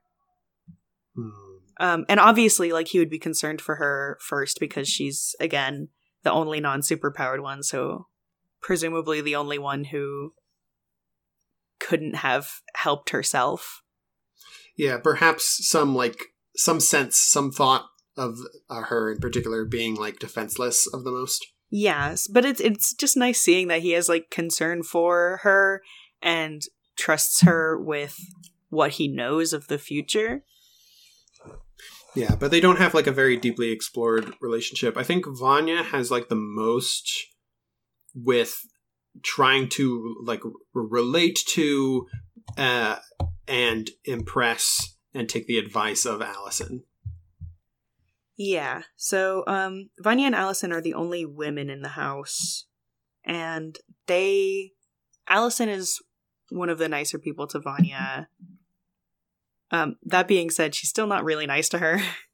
Hmm. Um and obviously like he would be concerned for her first because she's again the only non-superpowered one, so presumably the only one who couldn't have helped herself. Yeah, perhaps some like some sense, some thought of uh, her in particular being like defenseless of the most. Yes, but it's it's just nice seeing that he has like concern for her and trusts her with what he knows of the future. Yeah, but they don't have like a very deeply explored relationship. I think Vanya has like the most with trying to like relate to uh, and impress and take the advice of Allison. Yeah. So um Vanya and Allison are the only women in the house and they Allison is one of the nicer people to Vanya. Um that being said, she's still not really nice to her.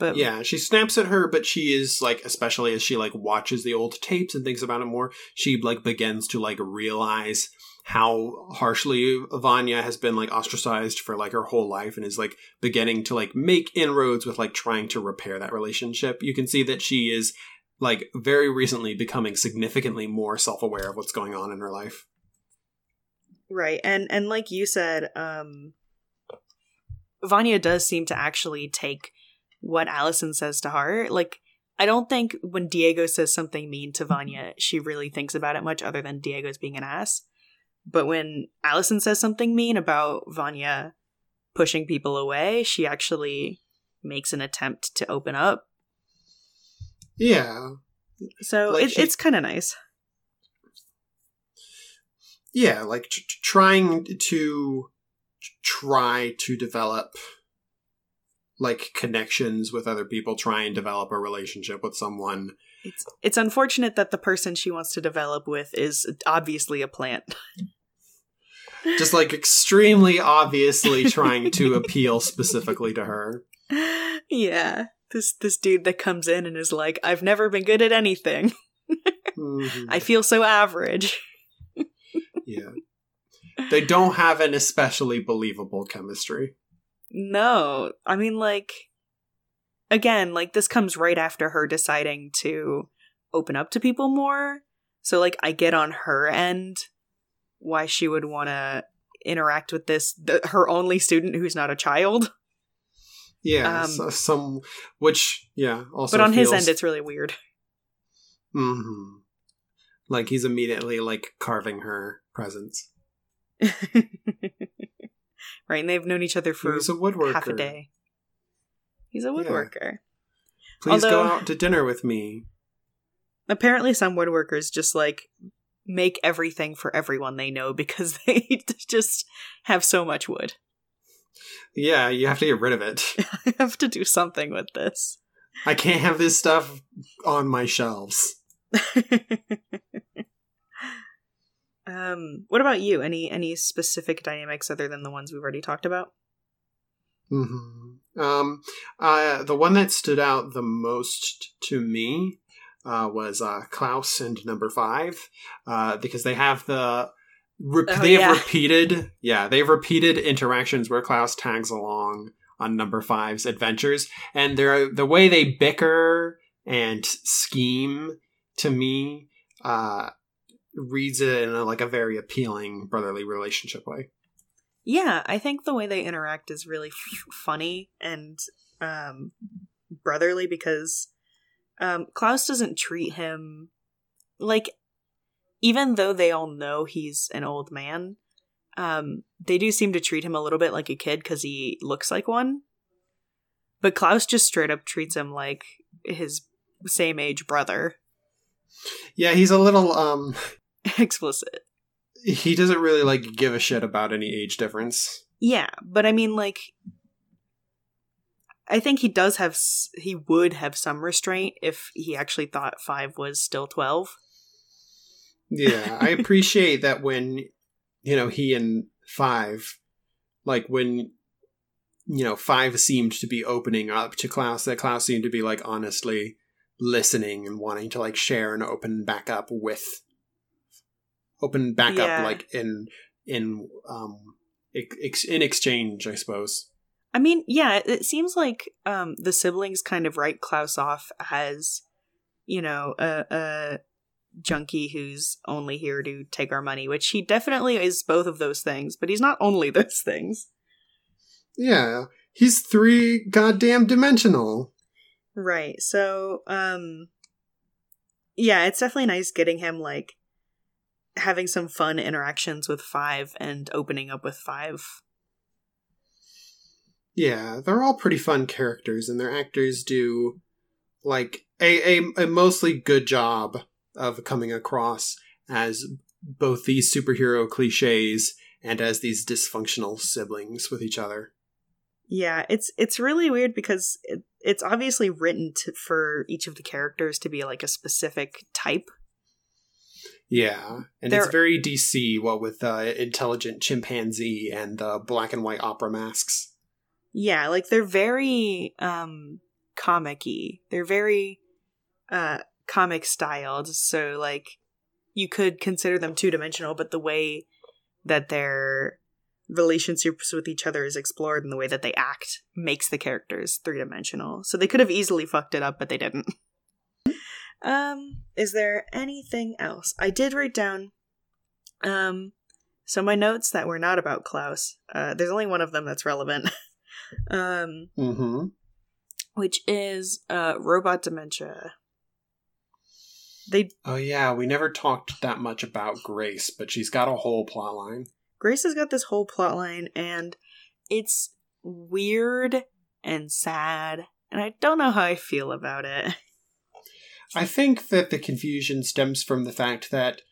but Yeah, she snaps at her, but she is like, especially as she like watches the old tapes and thinks about it more, she like begins to like realize how harshly Vanya has been like ostracized for like her whole life and is like beginning to like make inroads with like trying to repair that relationship. You can see that she is like very recently becoming significantly more self-aware of what's going on in her life. Right. And and like you said, um Vanya does seem to actually take what Allison says to heart. Like, I don't think when Diego says something mean to mm-hmm. Vanya, she really thinks about it much other than Diego's being an ass. But when Allison says something mean about Vanya pushing people away, she actually makes an attempt to open up. Yeah. So Like it, she- it's kind of nice. Yeah, like tr- trying to try to develop like connections with other people, try and develop a relationship with someone. It's it's unfortunate that the person she wants to develop with is obviously a plant. Just like extremely obviously trying to appeal specifically to her. yeah. This this dude that comes in and is like, I've never been good at anything. Mhm. I feel so average. yeah. They don't have an especially believable chemistry. No. I mean like again, like this comes right after her deciding to open up to people more. So like I get on her end why she would want to interact with this the, her only student who's not a child. Yeah, Um, so- some which yeah also. but on his end it's really weird. Mhm. like he's immediately like carving her presents. right, and they've known each other for He's a woodworker. half a day. He's a woodworker. Please go out to dinner with me. Apparently, some woodworkers just like make everything for everyone they know because they just have so much wood. Yeah, you have to get rid of it. I have to do something with this. I can't have this stuff on my shelves. um, what about you? Any any specific dynamics other than the ones we've already talked about? hmm Um, uh, the one that stood out the most to me uh, was uh, Klaus and Number Five, uh, because they have the re- Oh, they have yeah. repeated, yeah, they have repeated interactions where Klaus tags along on Number Five's adventures, and they're the way they bicker and scheme to me uh, reads it in a, like a very appealing brotherly relationship way. Yeah, I think the way they interact is really f- funny and um, brotherly because um, Klaus doesn't treat him like, even though they all know he's an old man, um, they do seem to treat him a little bit like a kid because he looks like one. But Klaus just straight up treats him like his same age brother. Yeah, he's a little um Explicit. he doesn't really like give a shit about any age difference. Yeah, but I mean, like, I think he does have, he would have some restraint if he actually thought five was still 12. Yeah, I appreciate that when you know he and five, like when you know five seemed to be opening up to Klaus, that Klaus seemed to be like honestly listening and wanting to like share and open back up with open back Yeah. up like in in um ex- in exchange, I suppose. I mean, yeah, it- it seems like um, the siblings kind of write Klaus off as, you know, a, a junkie who's only here to take our money, which he definitely is both of those things, but he's not only those things. Yeah, he's three goddamn dimensional. Right. So, um yeah, it's definitely nice getting him like having some fun interactions with 5 and opening up with 5. Yeah, they're all pretty fun characters, and their actors do like a, a, a mostly good job of coming across as both these superhero cliches and as these dysfunctional siblings with each other. Yeah, it's it's really weird because it, it's obviously written to, for each of the characters to be like a specific type. Yeah, and They're- it's very DC. What with uh, intelligent chimpanzee and uh, black and white opera masks. Yeah, like they're very um comic-y. They're very uh comic styled, so like you could consider them two-dimensional, but the way that their relationships with each other is explored and the way that they act makes the characters three-dimensional. So they could have easily fucked it up, but they didn't. um is there anything else? I did write down um so my notes that were not about Klaus. Uh there's only one of them that's relevant. um, Mm-hmm. which is uh, robot dementia. They Oh yeah, we never talked that much about Grace, but she's got a whole plot line. Grace has got this whole plot line, and it's weird and sad, and I don't know how I feel about it. I think that the confusion stems from the fact that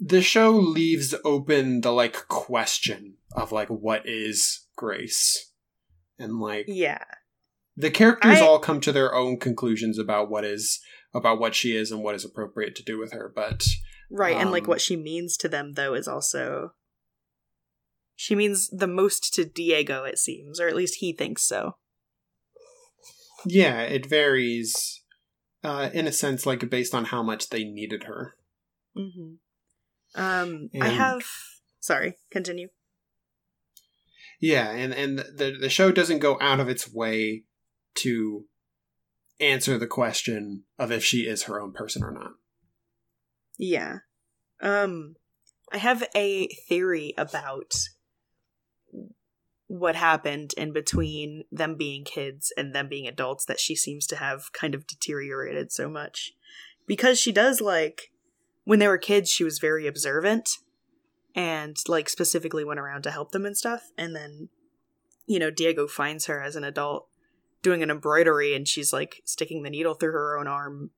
the show leaves open the like question of like what is Grace? And like Yeah, the characters I- all come to their own conclusions about what is about what she is and what is appropriate to do with her, but right, and like Um, what she means to them, though, is also. She means the most to Diego, it seems, or at least he thinks so. yeah, it varies uh in a sense like based on how much they needed her. hmm Um, I have. Sorry, continue. Yeah, and and the the show doesn't go out of its way to answer the question of if she is her own person or not. Yeah. Um I have a theory about what happened in between them being kids and them being adults that she seems to have kind of deteriorated so much. Because she does like when they were kids she was very observant and like specifically went around to help them and stuff and then you know Diego finds her as an adult doing an embroidery and she's like sticking the needle through her own arm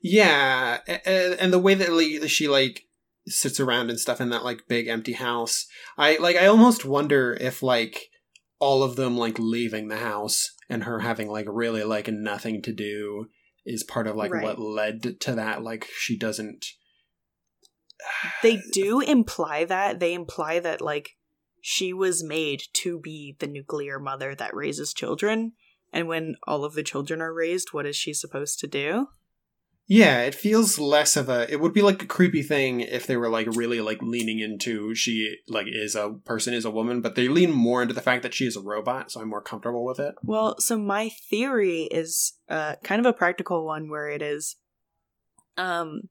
Yeah, and the way that she like sits around and stuff in that like big empty house, I like I almost wonder if like all of them like leaving the house and her having like really like nothing to do is part of like Right. what led to that. Like she doesn't. they do imply that they imply that like she was made to be the nuclear mother that raises children and when all of the children are raised what is she supposed to do Yeah, it feels less of a. It would be like a creepy thing if they were like really like leaning into she like is a person is a woman, but they lean more into the fact that she is a robot, so I'm more comfortable with it. well so my theory is uh kind of a practical one where it is um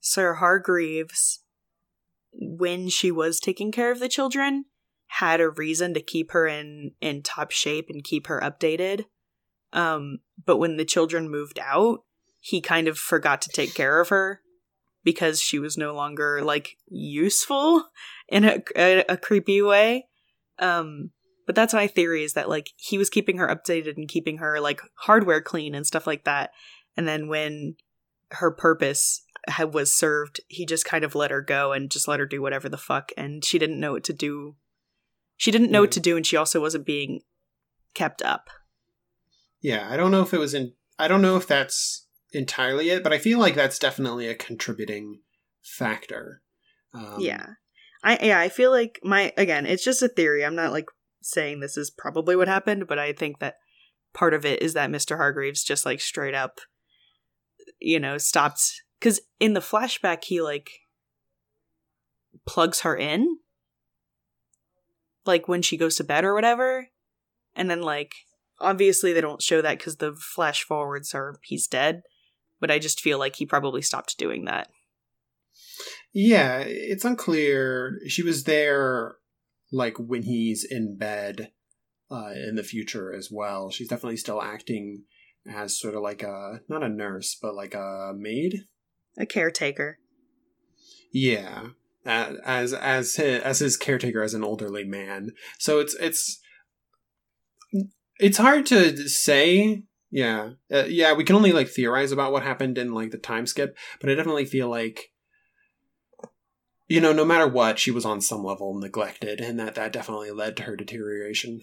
sir hargreeves when she was taking care of the children had a reason to keep her in in top shape and keep her updated um but when the children moved out he kind of forgot to take care of her because she was no longer like useful in a, a, a creepy way. Um but that's my theory is that like he was keeping her updated and keeping her like hardware clean and stuff like that. And then when her purpose had, was served he just kind of let her go and just let her do whatever the fuck. And she didn't know what to do. She didn't know what to do and she also wasn't being kept up. Yeah, I don't know if it was in. I don't know if that's entirely it, but I feel like that's definitely a contributing factor. Um, yeah. I yeah i feel like my again it's just a theory. I'm not like saying this is probably what happened but i think that part of it is that mr hargreeves just like straight up you know stopped because in the flashback he like plugs her in like when she goes to bed or whatever and then like obviously they don't show that because the flash forwards are he's dead but i just feel like he probably stopped doing that Yeah, it's unclear. She was there, like when he's in bed, uh, in the future as well. She's definitely still acting as sort of like a not a nurse, but like a maid. a caretaker Yeah, uh, as as his, as his caretaker as an elderly man. So it's it's it's hard to say. Yeah, uh, yeah. We can only like theorize about what happened in like the time skip, but I definitely feel like you know, no matter what, she was on some level neglected, and that that definitely led to her deterioration.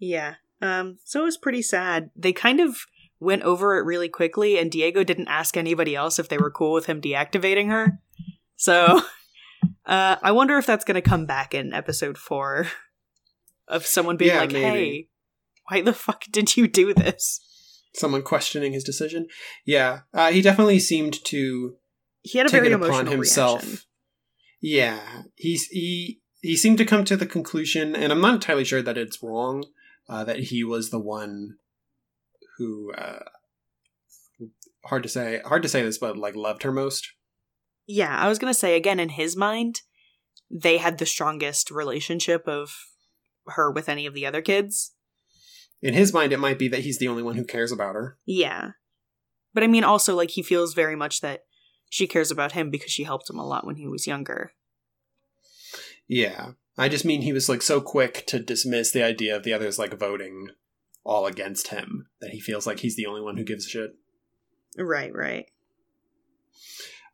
Yeah. Um, so it was pretty sad. They kind of went over it really quickly, and Diego didn't ask anybody else if they were cool with him deactivating her. So uh, I wonder if that's going to come back in episode four of someone being Yeah, like, maybe. hey, why the fuck did you do this? Someone questioning his decision. Yeah, uh, he definitely seemed to He had a take very emotional upon himself. reaction. Yeah, he's he he seemed to come to the conclusion, and I'm not entirely sure that it's wrong uh, that he was the one who uh, hard to say hard to say this, but like loved her most. Yeah, I was going to say, again, in his mind, they had the strongest relationship of her with any of the other kids. In his mind, it might be that he's the only one who cares about her. Yeah. But I mean, also, like, he feels very much that she cares about him because she helped him a lot when he was younger. Yeah. I just mean he was like so quick to dismiss the idea of the others like voting all against him that he feels like he's the only one who gives a shit. Right, right.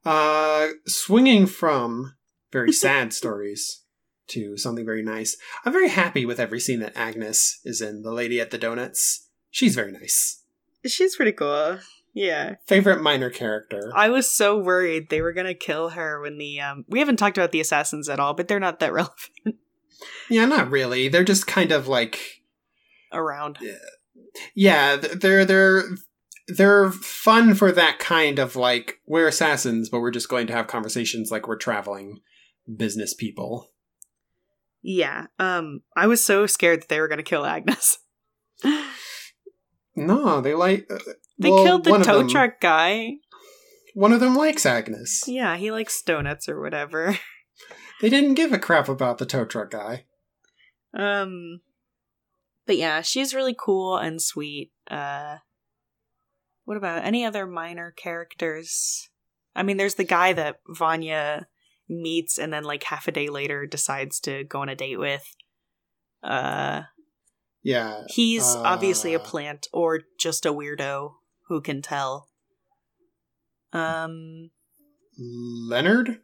Uh, swinging from very sad stories to something very nice. I'm very happy with every scene that Agnes is in. The lady at the donuts. She's very nice. She's pretty cool. Yeah. Favorite minor character. I was so worried they were gonna kill her when the um we haven't talked about the assassins at all, but they're not that relevant Yeah, not really. They're just kind of like around. yeah, they're they're they're fun for that kind of like we're assassins, but we're just going to have conversations like we're traveling business people. Yeah. Um I was so scared that they were gonna kill Agnes. No, they like uh, They well, killed the tow them- truck guy. One of them likes Agnes. Yeah, he likes donuts or whatever. They didn't give a crap about the tow truck guy. Um But yeah, she's really cool and sweet. Uh what about any other minor characters? I mean, there's the guy that Vanya meets and then like half a day later decides to go on a date with. Uh Yeah, he's obviously a Uh. plant or just a weirdo who can tell. Um Leonard,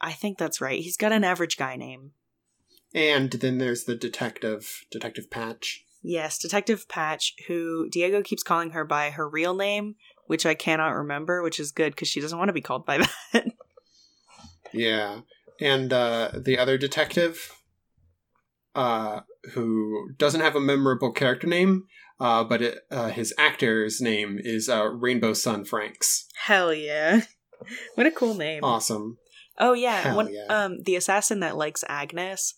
I think that's right. He's got an average guy name. and then there's the detective, Detective Patch. Yes, Detective Patch, who Diego keeps calling her by her real name, which I cannot remember, which is good because she doesn't want to be called by that. Yeah, and uh, the other detective, uh, who doesn't have a memorable character name, uh, but it, uh, his actor's name is uh, Rainbow Sun Francks. Hell yeah. What a cool name. Awesome. Oh yeah, Hell one, yeah. um the assassin that likes Agnes.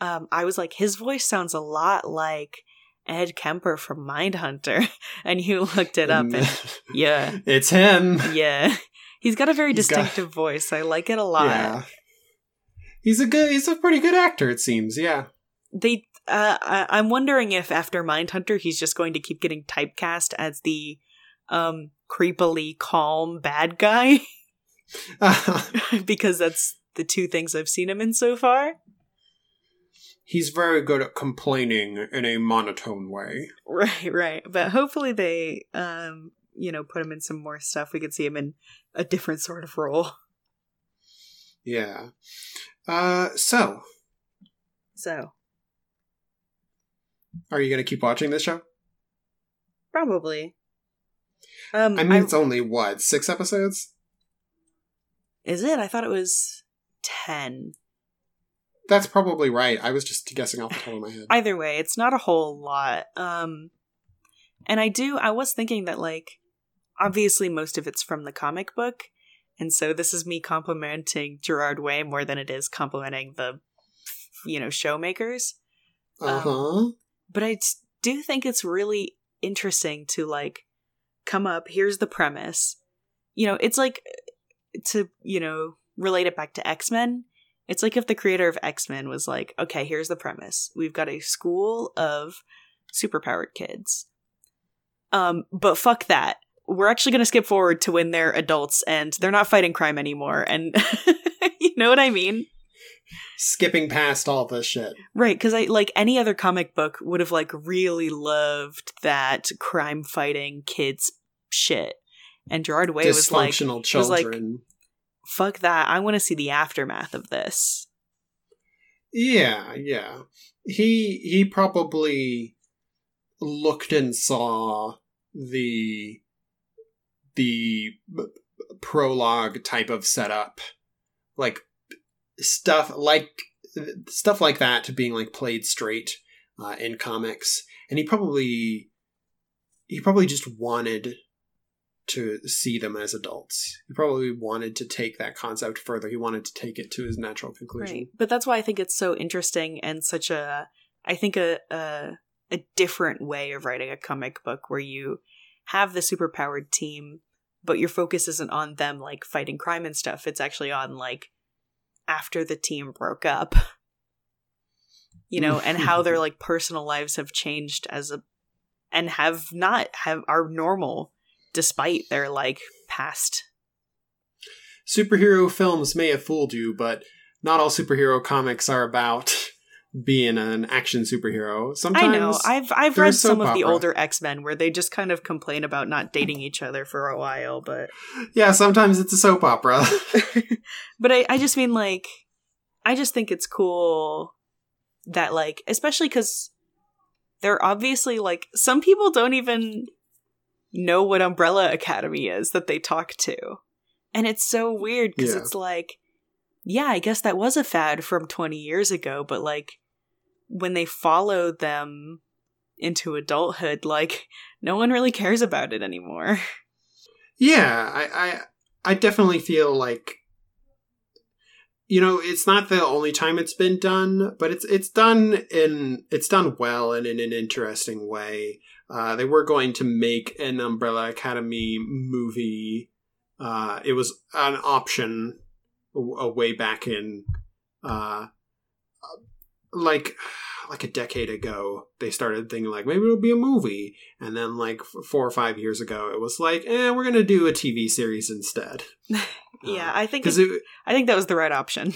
Um I was like his voice sounds a lot like Ed Kemper from Mindhunter and you looked it up and yeah. it's him. Yeah. He's got a very He's got- distinctive voice. I like it a lot. Yeah. He's a good. He's a pretty good actor. It seems. Yeah. They uh I, I'm wondering if after Mindhunter he's just going to keep getting typecast as the um creepily calm bad guy because that's the two things I've seen him in so far. He's very good at complaining in a monotone way. Right, right. But hopefully they um you know put him in some more stuff. We could see him in a different sort of role. Yeah. Uh, so, So, are you going to keep watching this show? probably. Um I mean, it's only what six episodes. is it? I thought it was 10. That's probably right. I was just guessing off the top of my head. Either way, it's not a whole lot. Um and I do I was thinking that like obviously most of it's from the comic book. And so this is me complimenting Gerard Way more than it is complimenting the you know, showmakers. Uh huh. but I do think it's really interesting to like come up. Here's the premise. You know, it's like to you know relate it back to X Men. It's like if the creator of X Men was like, okay, here's the premise. We've got a school of superpowered kids. Um, but fuck that. We're actually going to skip forward to when they're adults and they're not fighting crime anymore. And you know what I mean? Skipping past all this shit. Right, because I like any other comic book would have like really loved that crime fighting kids shit. And Gerard Way was like, Dysfunctional was like- fuck that. I want to see the aftermath of this. Yeah, yeah. He he probably looked and saw the the prologue type of setup like stuff like stuff like that being like played straight uh, in comics. And he probably he probably just wanted to see them as adults. He probably wanted to take that concept further. He wanted to take it to his natural conclusion. Right. But that's why I think it's so interesting and such a I think a a a different way of writing a comic book where you have the superpowered team, but your focus isn't on them like fighting crime and stuff. It's actually on like after the team broke up. you know, and how their like personal lives have changed as a and have not have are normal despite their like past. Superhero films may have fooled you, but not all superhero comics are about being an action superhero. Sometimes I know. I've I've read some of the older X Men where they just kind of complain about not dating each other for a while, but yeah, sometimes it's a soap opera. but I, I just mean like I just think it's cool that like especially because they're obviously like some people don't even know what Umbrella Academy is that they talk to. And it's so weird because Yeah. it's like, yeah, I guess that was a fad from 20 years ago, but like when they followed them into adulthood, like no one really cares about it anymore. Yeah, I, I I definitely feel like you know, it's not the only time it's been done, but it's it's done in it's done well and in an interesting way. Uh, they were going to make an Umbrella Academy movie. Uh, it was an option way back in, uh, like like a decade ago. They started thinking like maybe it'll be a movie, and then like four or five years ago, it was like, eh, we're gonna do a TV series instead. yeah, I think it, it, I think that was the right option.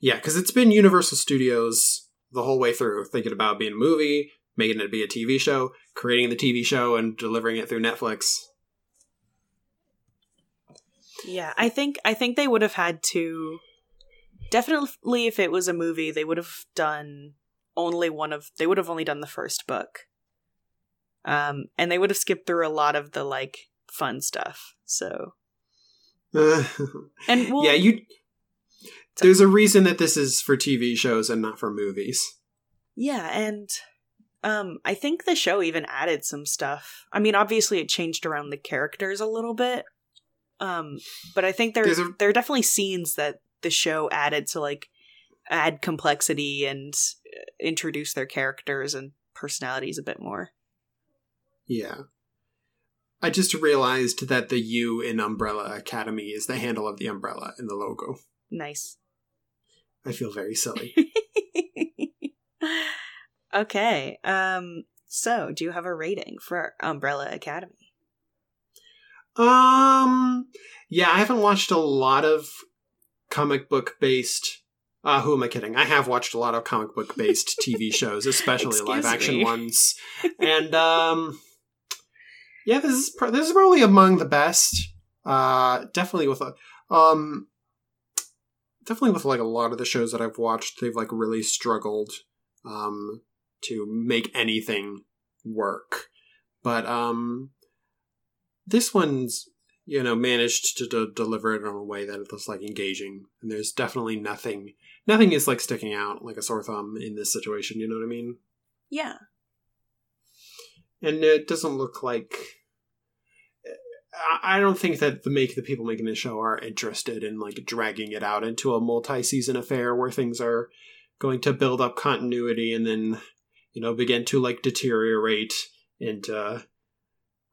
yeah, because it's been Universal Studios the whole way through, thinking about being a movie, making it be a TV show, creating the TV show, and delivering it through Netflix. Yeah, I think I think they would have had to definitely if it was a movie, they would have done only one of they would have only done the first book. Um and they would have skipped through a lot of the like fun stuff. So and well, yeah, you. There's a reason that this is for TV shows and not for movies. Yeah, and um I think the show even added some stuff. I mean, obviously it changed around the characters a little bit. Um but I think there There's a- there are definitely scenes that the show added to like add complexity and uh, introduce their characters and personalities a bit more. Yeah. I just realized that the U in Umbrella Academy is the handle of the umbrella in the logo. Nice. I feel very silly. okay. Um so, do you have a rating for Umbrella Academy? Um, yeah, I haven't watched a lot of comic book based. Uh, who am I kidding? I have watched a lot of comic book based TV shows, especially live action me. ones, and um, yeah, this is pro- this is probably among the best. Uh, definitely with a um, definitely with like a lot of the shows that I've watched, they've like really struggled um to make anything work. But um, this one's you know managed to de- deliver it in a way that it looks like engaging, and there's definitely nothing nothing is like sticking out like a sore thumb in this situation. You know what I mean? Yeah. and it doesn't look like I- I don't think that the make the people making the show are interested in like dragging it out into a multi-season affair where things are going to build up continuity and then you know begin to like deteriorate into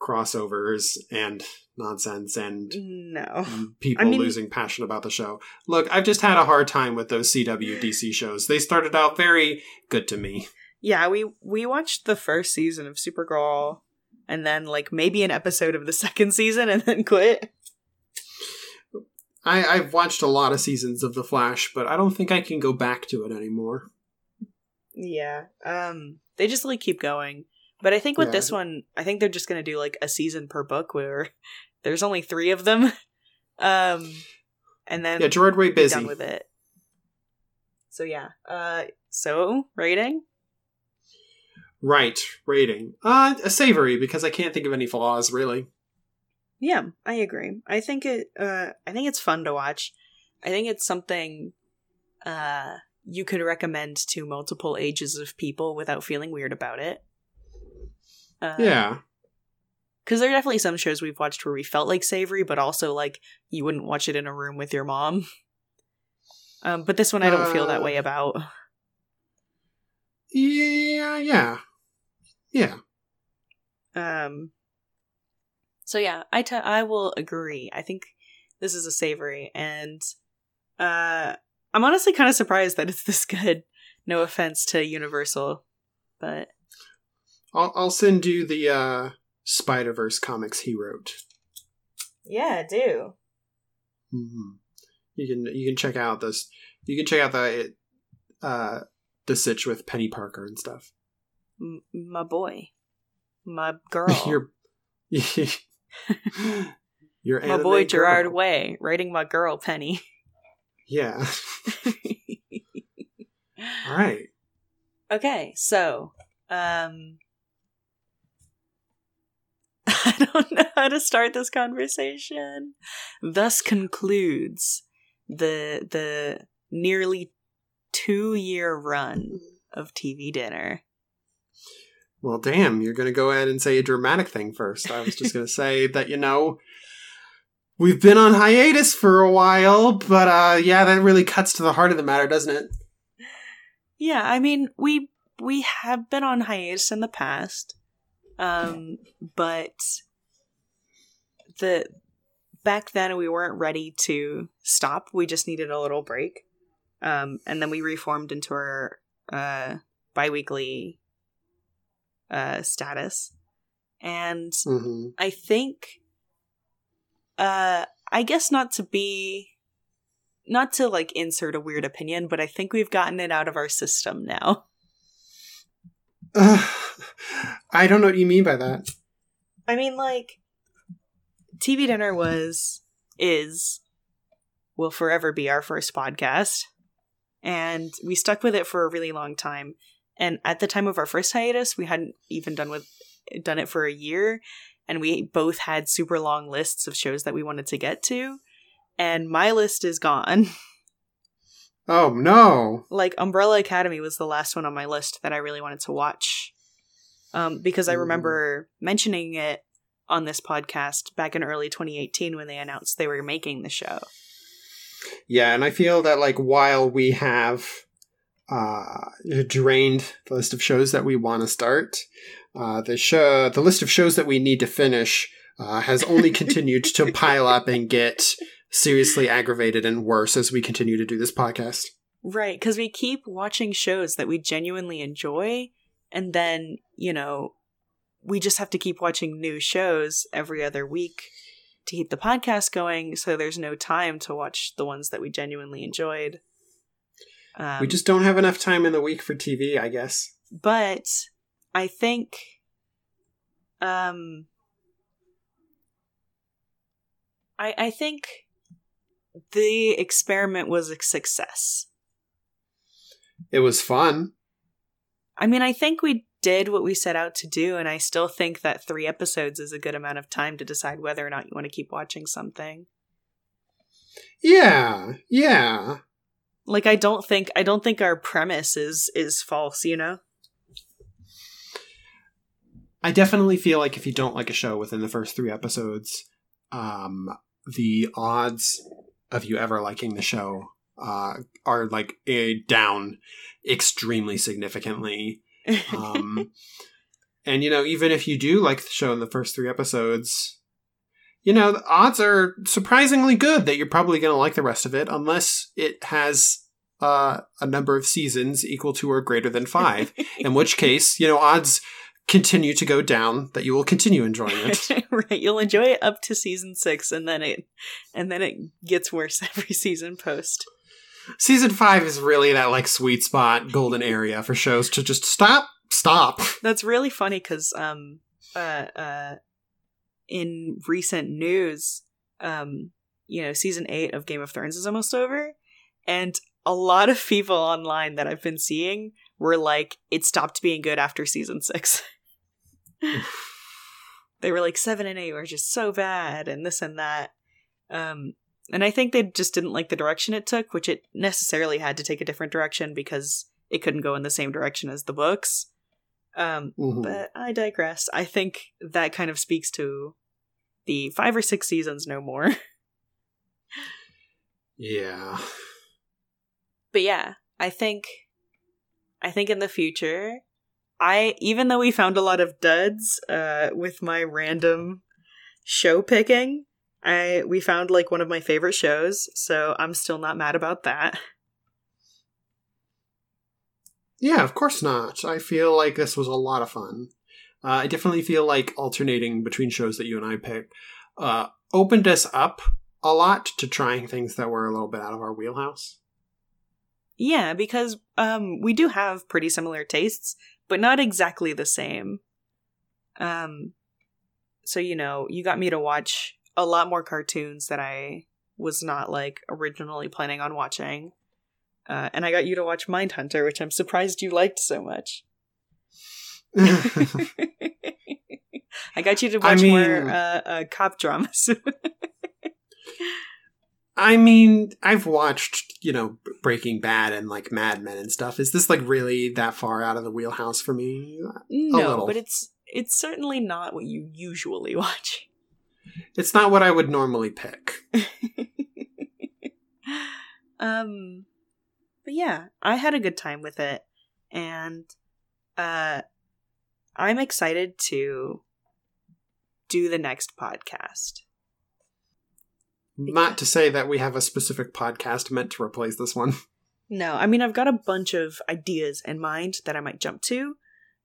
crossovers and nonsense and No. people I mean- losing passion about the show. Look, I've just had a hard time with those CW DC shows. They started out very good to me. Yeah, we we watched the first season of Supergirl and then like maybe an episode of the second season and then quit. I, I've watched a lot of seasons of The Flash, but I don't think I can go back to it anymore. Yeah. Um they just like keep going. But I think with Yeah. this one, I think they're just going to do like a season per book where there's only 3 of them. Um and then Yeah, Gerard Way busy. done with it. So yeah. Uh so rating? Right, rating. Uh, a savory because I can't think of any flaws really. Yeah, I agree. I think it uh I think it's fun to watch. I think it's something uh you could recommend to multiple ages of people without feeling weird about it. Uh, Yeah, Cuz there are definitely some shows we've watched where we felt like savory but also like you wouldn't watch it in a room with your mom. Um but this one I don't feel that Uh, way about. yeah, yeah, yeah. Um So yeah, I t- I will agree. I think this is a savory and uh I'm honestly kind of surprised that it's this good No offense to Universal, but I'll I'll send you the uh, Spider Verse comics he wrote. yeah, do. hmm You can you can check out this. You can check out the uh, the sitch with Peni Parker and stuff. M- my boy, my girl, your your my boy Gerard. Way, writing my girl Penny. Yeah. All right. Okay, so um I don't know how to start this conversation. Thus concludes the the nearly 2-year run of TV dinner. Well, damn, you're going to go ahead and say a dramatic thing first. I was just going to say that, you know, we've been on hiatus for a while, but uh, yeah, that really cuts to the heart of the matter, doesn't it? Yeah, I mean, we we have been on hiatus in the past. Um but the back then we weren't ready to stop. We just needed a little break. Um and then we reformed into our uh biweekly uh status. And Mm-hmm. I think uh I guess not to be not to like insert a weird opinion, but I think we've gotten it out of our system now. I don't know what you mean by that. I mean like TV dinner was is will forever be our first podcast. And we stuck with it for a really long time. And at the time of our first hiatus, we hadn't even done with done it for a year and we both had super long lists of shows that we wanted to get to and my list is gone Oh, no. like umbrella academy was the last one on my list that i really wanted to watch. Um, because i remember mentioning it on this podcast back in early 2018 when they announced they were making the show. Yeah, and I feel that, like, while we have uh, drained the list of shows that we want to start, uh, the show, the list of shows that we need to finish uh, has only continued to pile up and get seriously aggravated and worse as we continue to do this podcast. right because we keep watching shows that we genuinely enjoy and then you know we just have to keep watching new shows every other week to keep the podcast going so there's no time to watch the ones that we genuinely enjoyed um, we just don't have enough time in the week for TV, I guess. but i think um i i think the experiment was a success It was fun. i mean i think we did what we set out to do and i still think that three episodes is a good amount of time to decide whether or not you want to keep watching something Yeah, yeah. like i don't think i don't think our premise is is false you know I definitely feel like if you don't like a show within the first three episodes, um, the odds of you ever liking the show uh, are like eh, down extremely significantly. Um, and you know, even if you do like the show in the first three episodes, you know, the odds are surprisingly good that you're probably going to like the rest of it, unless it has uh, a number of seasons equal to or greater than five. in which case, you know, odds continue to go down that you will continue enjoying it. right you'll enjoy it up to season six and then it and then it gets worse every season post Season five is really that like sweet spot, golden area for shows to just stop, stop. That's really funny because um uh uh in recent news, um, you know, season eight of Game of Thrones is almost over, and a lot of people online that I've been seeing were like, it stopped being good after season six. they were like seven and eight were just so bad and this and that. Um and I think they just didn't like the direction it took, which it necessarily had to take a different direction because it couldn't go in the same direction as the books. Um, Mhm. but I digress. I think that kind of speaks to the five or six seasons no more. Yeah. but yeah, I think I think in the future I even though we found a lot of duds uh with my random show picking, I we found like one of my favorite shows, so I'm still not mad about that. Yeah, of course not. I feel like this was a lot of fun. Uh, I definitely feel like alternating between shows that you and I picked uh, opened us up a lot to trying things that were a little bit out of our wheelhouse. Yeah, because um, we do have pretty similar tastes, but not exactly the same. Um, so you know, you got me to watch a lot more cartoons that I was not like originally planning on watching. Uh, and I got you to watch Mindhunter, which I'm surprised you liked so much. I got you to watch I mean, more uh, uh, cop dramas. I mean, I've watched, you know, Breaking Bad and like Mad Men and stuff. Is this like really that far out of the wheelhouse for me? No, but it's it's certainly not what you usually watch. It's not what I would normally pick. um but yeah, I had a good time with it and uh I'm excited to do the next podcast. Not to say that we have a specific podcast meant to replace this one. No, I mean I've got a bunch of ideas in mind that I might jump to.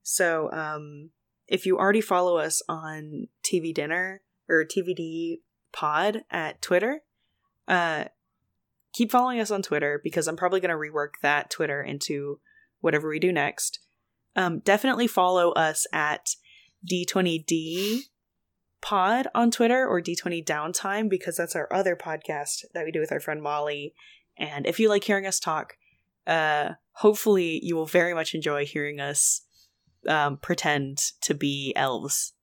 So, um if you already follow us on TV Dinner or TVD Pod at Twitter, uh keep following us on Twitter because I'm probably going to rework that Twitter into whatever we do next. Um, definitely follow us at D20D pod on Twitter or D20 Downtime because that's our other podcast that we do with our friend Molly. And if you like hearing us talk, uh, hopefully you will very much enjoy hearing us um, pretend to be elves.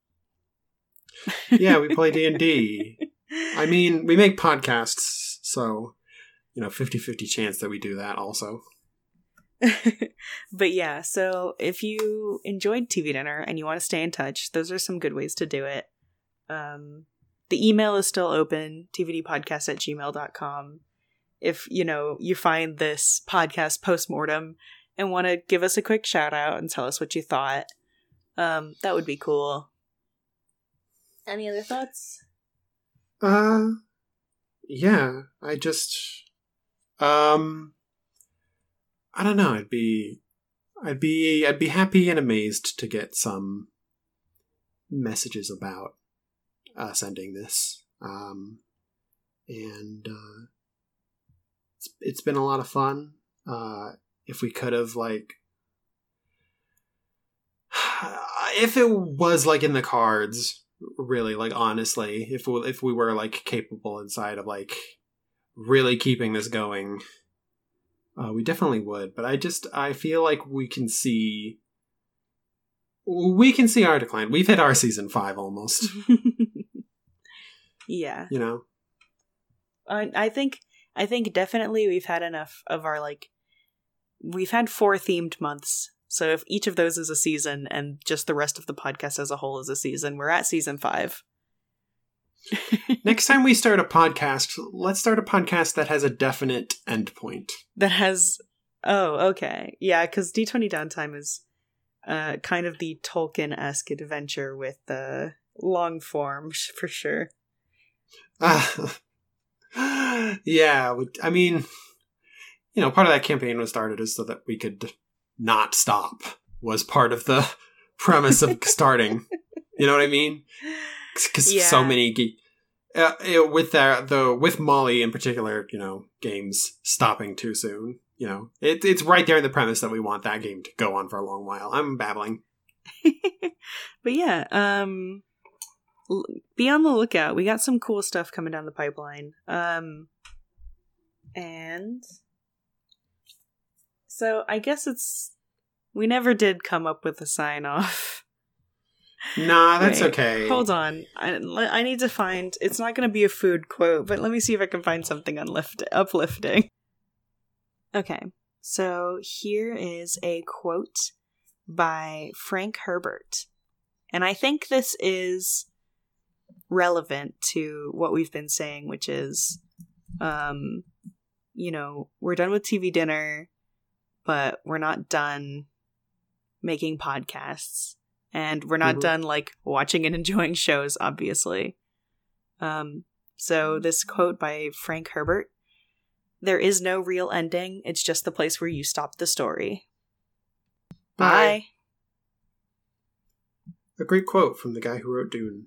yeah, we play D and D. I mean, we make podcasts, so you know 50-50 chance that we do that also but yeah so if you enjoyed tv dinner and you want to stay in touch those are some good ways to do it um, the email is still open tvdpodcast at gmail.com if you know you find this podcast post-mortem and want to give us a quick shout out and tell us what you thought um, that would be cool any other thoughts uh yeah i just um, I don't know. I'd be, I'd be, I'd be happy and amazed to get some messages about us ending this. Um, and uh, it's it's been a lot of fun. Uh, if we could have like, if it was like in the cards, really, like honestly, if we, if we were like capable inside of like really keeping this going, uh, we definitely would. But I just I feel like we can see we can see our decline. We've hit our season five almost. yeah, you know. I I think I think definitely we've had enough of our like we've had four themed months. So if each of those is a season and just the rest of the podcast as a whole is a season, we're at season five. Next time we start a podcast, let's start a podcast that has a definite endpoint. That has oh, okay. Yeah, because D twenty downtime is uh kind of the Tolkien esque adventure with the long form for sure. Yeah, I mean, you know, part of that campaign was started is so that we could not stop. Was part of the premise of starting. You know what I mean? because yeah. so many ge- uh, with that though with Molly in particular, you know, games stopping too soon. You know, it, it's right there in the premise that we want that game to go on for a long while. I'm babbling, but yeah, um, be on the lookout. We got some cool stuff coming down the pipeline. Um, and so I guess it's we never did come up with a sign off. Nah, that's Wait, okay. Hold on. I, I need to find. It's not going to be a food quote, but let me see if I can find something unlift, uplifting. Okay, so here is a quote by Frank Herbert. And I think this is relevant to what we've been saying, which is, um, you know, we're done with TV dinner, but we're not done making podcasts and we're not mm-hmm. done like watching and enjoying shows obviously um so this quote by frank herbert there is no real ending it's just the place where you stop the story Bye. A great quote from the guy who wrote Dune.